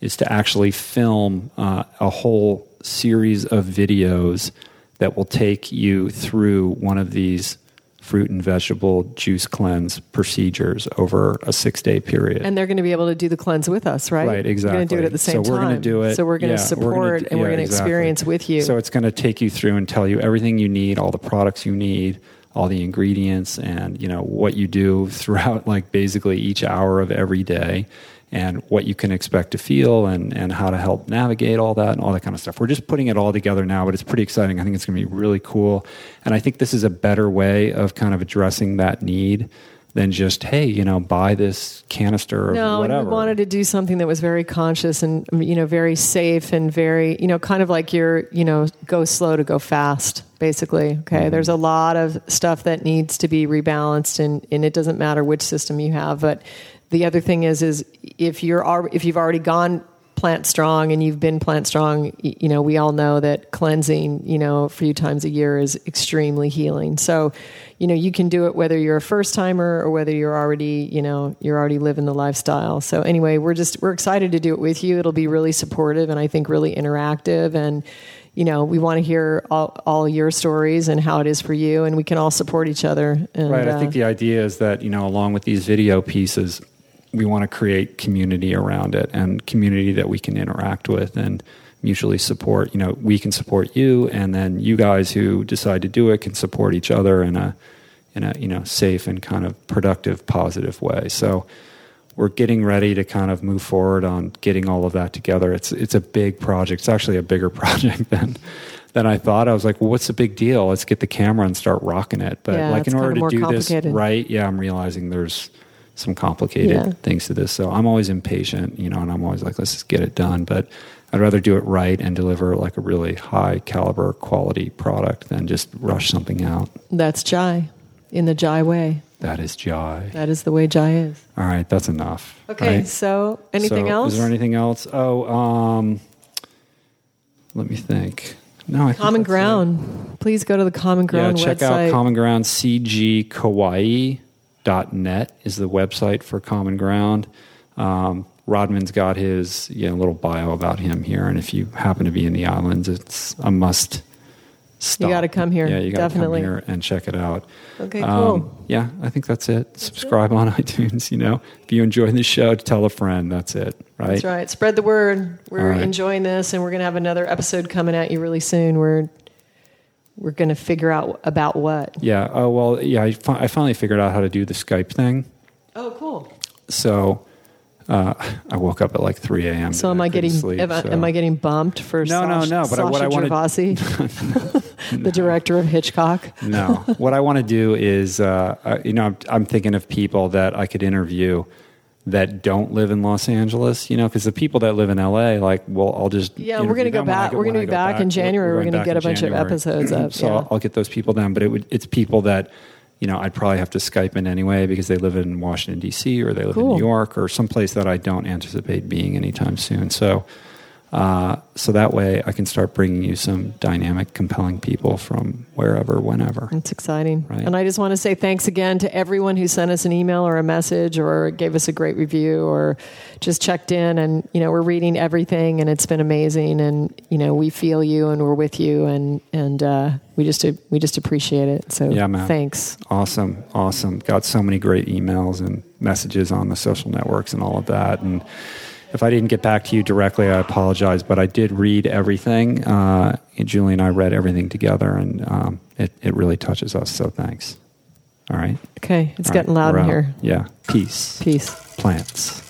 C: is to actually film uh, a whole series of videos that will take you through one of these fruit and vegetable juice cleanse procedures over a six day period.
E: And they're going to be able to do the cleanse with us, right?
C: Right, exactly.
E: We're going to do it at the same
C: so we're
E: time.
C: going to do it.
E: So we're going
C: yeah,
E: to
C: we're
E: support
C: d-
E: and we're going to
C: exactly.
E: experience with you.
C: So it's going to take you through and tell you everything you need, all the products you need, all the ingredients, and you know what you do throughout, like basically each hour of every day, and what you can expect to feel, and and how to help navigate all that and all that kind of stuff. We're just putting it all together now, but it's pretty exciting. I think it's going to be really cool, and I think this is a better way of kind of addressing that need. Than just hey, you know, buy this canister of
E: no,
C: whatever.
E: and we wanted to do something that was very conscious and you know very safe and very you know kind of like you're you know go slow to go fast basically. Okay,
C: Mm-hmm.
E: there's a lot of stuff that needs to be rebalanced, and and it doesn't matter which system you have. But the other thing is is if you're if you've already gone plant strong and you've been plant strong you know we all know that cleansing you know a few times a year is extremely healing. So you know you can do it whether you're a first timer or whether you're already you know you're already living the lifestyle. So anyway we're just we're excited to do it with you. It'll be really supportive and i think really interactive. And you know we want to hear all, all your stories and how it is for you. And we can all support each other and,
C: Right. I
E: uh,
C: think the idea is that, you know, along with these video pieces, we want to create community around it and community that we can interact with and mutually support. You know, we can support you, and then you guys who decide to do it can support each other in a in a you know safe and kind of productive, positive way. So we're getting ready to kind of move forward on getting all of that together. It's it's a big project. It's actually a bigger [LAUGHS] project than than I thought. I was like, well, what's the big deal? Let's get the camera and start rocking it. But
E: Yeah,
C: like in order to do this right, yeah, I'm realizing there's some complicated
E: Yeah.
C: things to this. So I'm always impatient, you know, and I'm always like, let's just get it done. But I'd rather do it right and deliver like a really high caliber quality product than just rush something out.
E: that's jai in the jai way
C: That is Jai.
E: that is the way jai is
C: All right, that's enough.
E: okay
C: right?
E: so anything
C: So,
E: else
C: Is there anything else? Oh, um, let me think. No, I think
E: Common
C: that's it.
E: Ground. Please go to the Common Ground
C: yeah, check
E: website.
C: out Common Ground. CGKauai.net is the website for Common Ground. Um, Rodman's got his you know, little bio about him here, and if you happen to be in the islands, it's a must. Stop.
E: You gotta come here,
C: Yeah, you got to come here and check it out.
E: Okay,
C: Um,
E: cool.
C: yeah, I think that's it. Subscribe on [LAUGHS] iTunes. You know, if you enjoy the show, tell a friend. That's it. Right.
E: That's right. Spread the word. We're
C: right.
E: enjoying this, and we're going to have another episode coming at you really soon. We're we're going to figure out about what.
C: Yeah. Oh well. Yeah. I, fi- I finally figured out how to do the Skype thing.
E: Oh, cool.
C: So Uh, I woke up at like 3 a.m.
E: So am I getting
C: sleep,
E: am, I,
C: so.
E: am I getting bumped for
C: No, no, no, but I- what I
E: Sacha
C: wanted-
E: Gervasi, [LAUGHS] [LAUGHS] the director of Hitchcock?
C: no. What I want to do is, uh, uh, you know, I'm, I'm thinking of people that I could interview that don't live in Los Angeles, you know, because the people that live in LA, like, well, I'll just
E: Yeah, we're gonna go
C: them when I
E: back- we're gonna be
C: go
E: back in January. We're
C: going
E: gonna get a bunch of episodes up,
C: so
E: yeah.
C: I'll, I'll get those people down. But it would, it's people that, you know, I'd probably have to Skype in anyway because they live in Washington D.C. or they live
E: Cool.
C: in New York or someplace that I don't anticipate being anytime soon. So. Uh, so that way, I can start bringing you some dynamic, compelling people from wherever, whenever.
E: It's exciting.
C: Right.
E: And I just want to say thanks again to everyone who sent us an email or a message or gave us a great review or just checked in. And, you know, we're reading everything and it's been amazing. And, you know, we feel you and we're with you and, and, uh, we just, we just appreciate it. So
C: Yeah, man.
E: thanks.
C: Awesome, awesome. Got so many great emails and messages on the social networks and all of that. And if I didn't get back to you directly, I apologize. But I did read everything. Uh, and Julie and I read everything together, and um, it it really touches us. So thanks. All right.
E: Okay. It's
C: All
E: getting
C: right,
E: loud in here.
C: Yeah. Peace.
E: Peace.
C: Plants.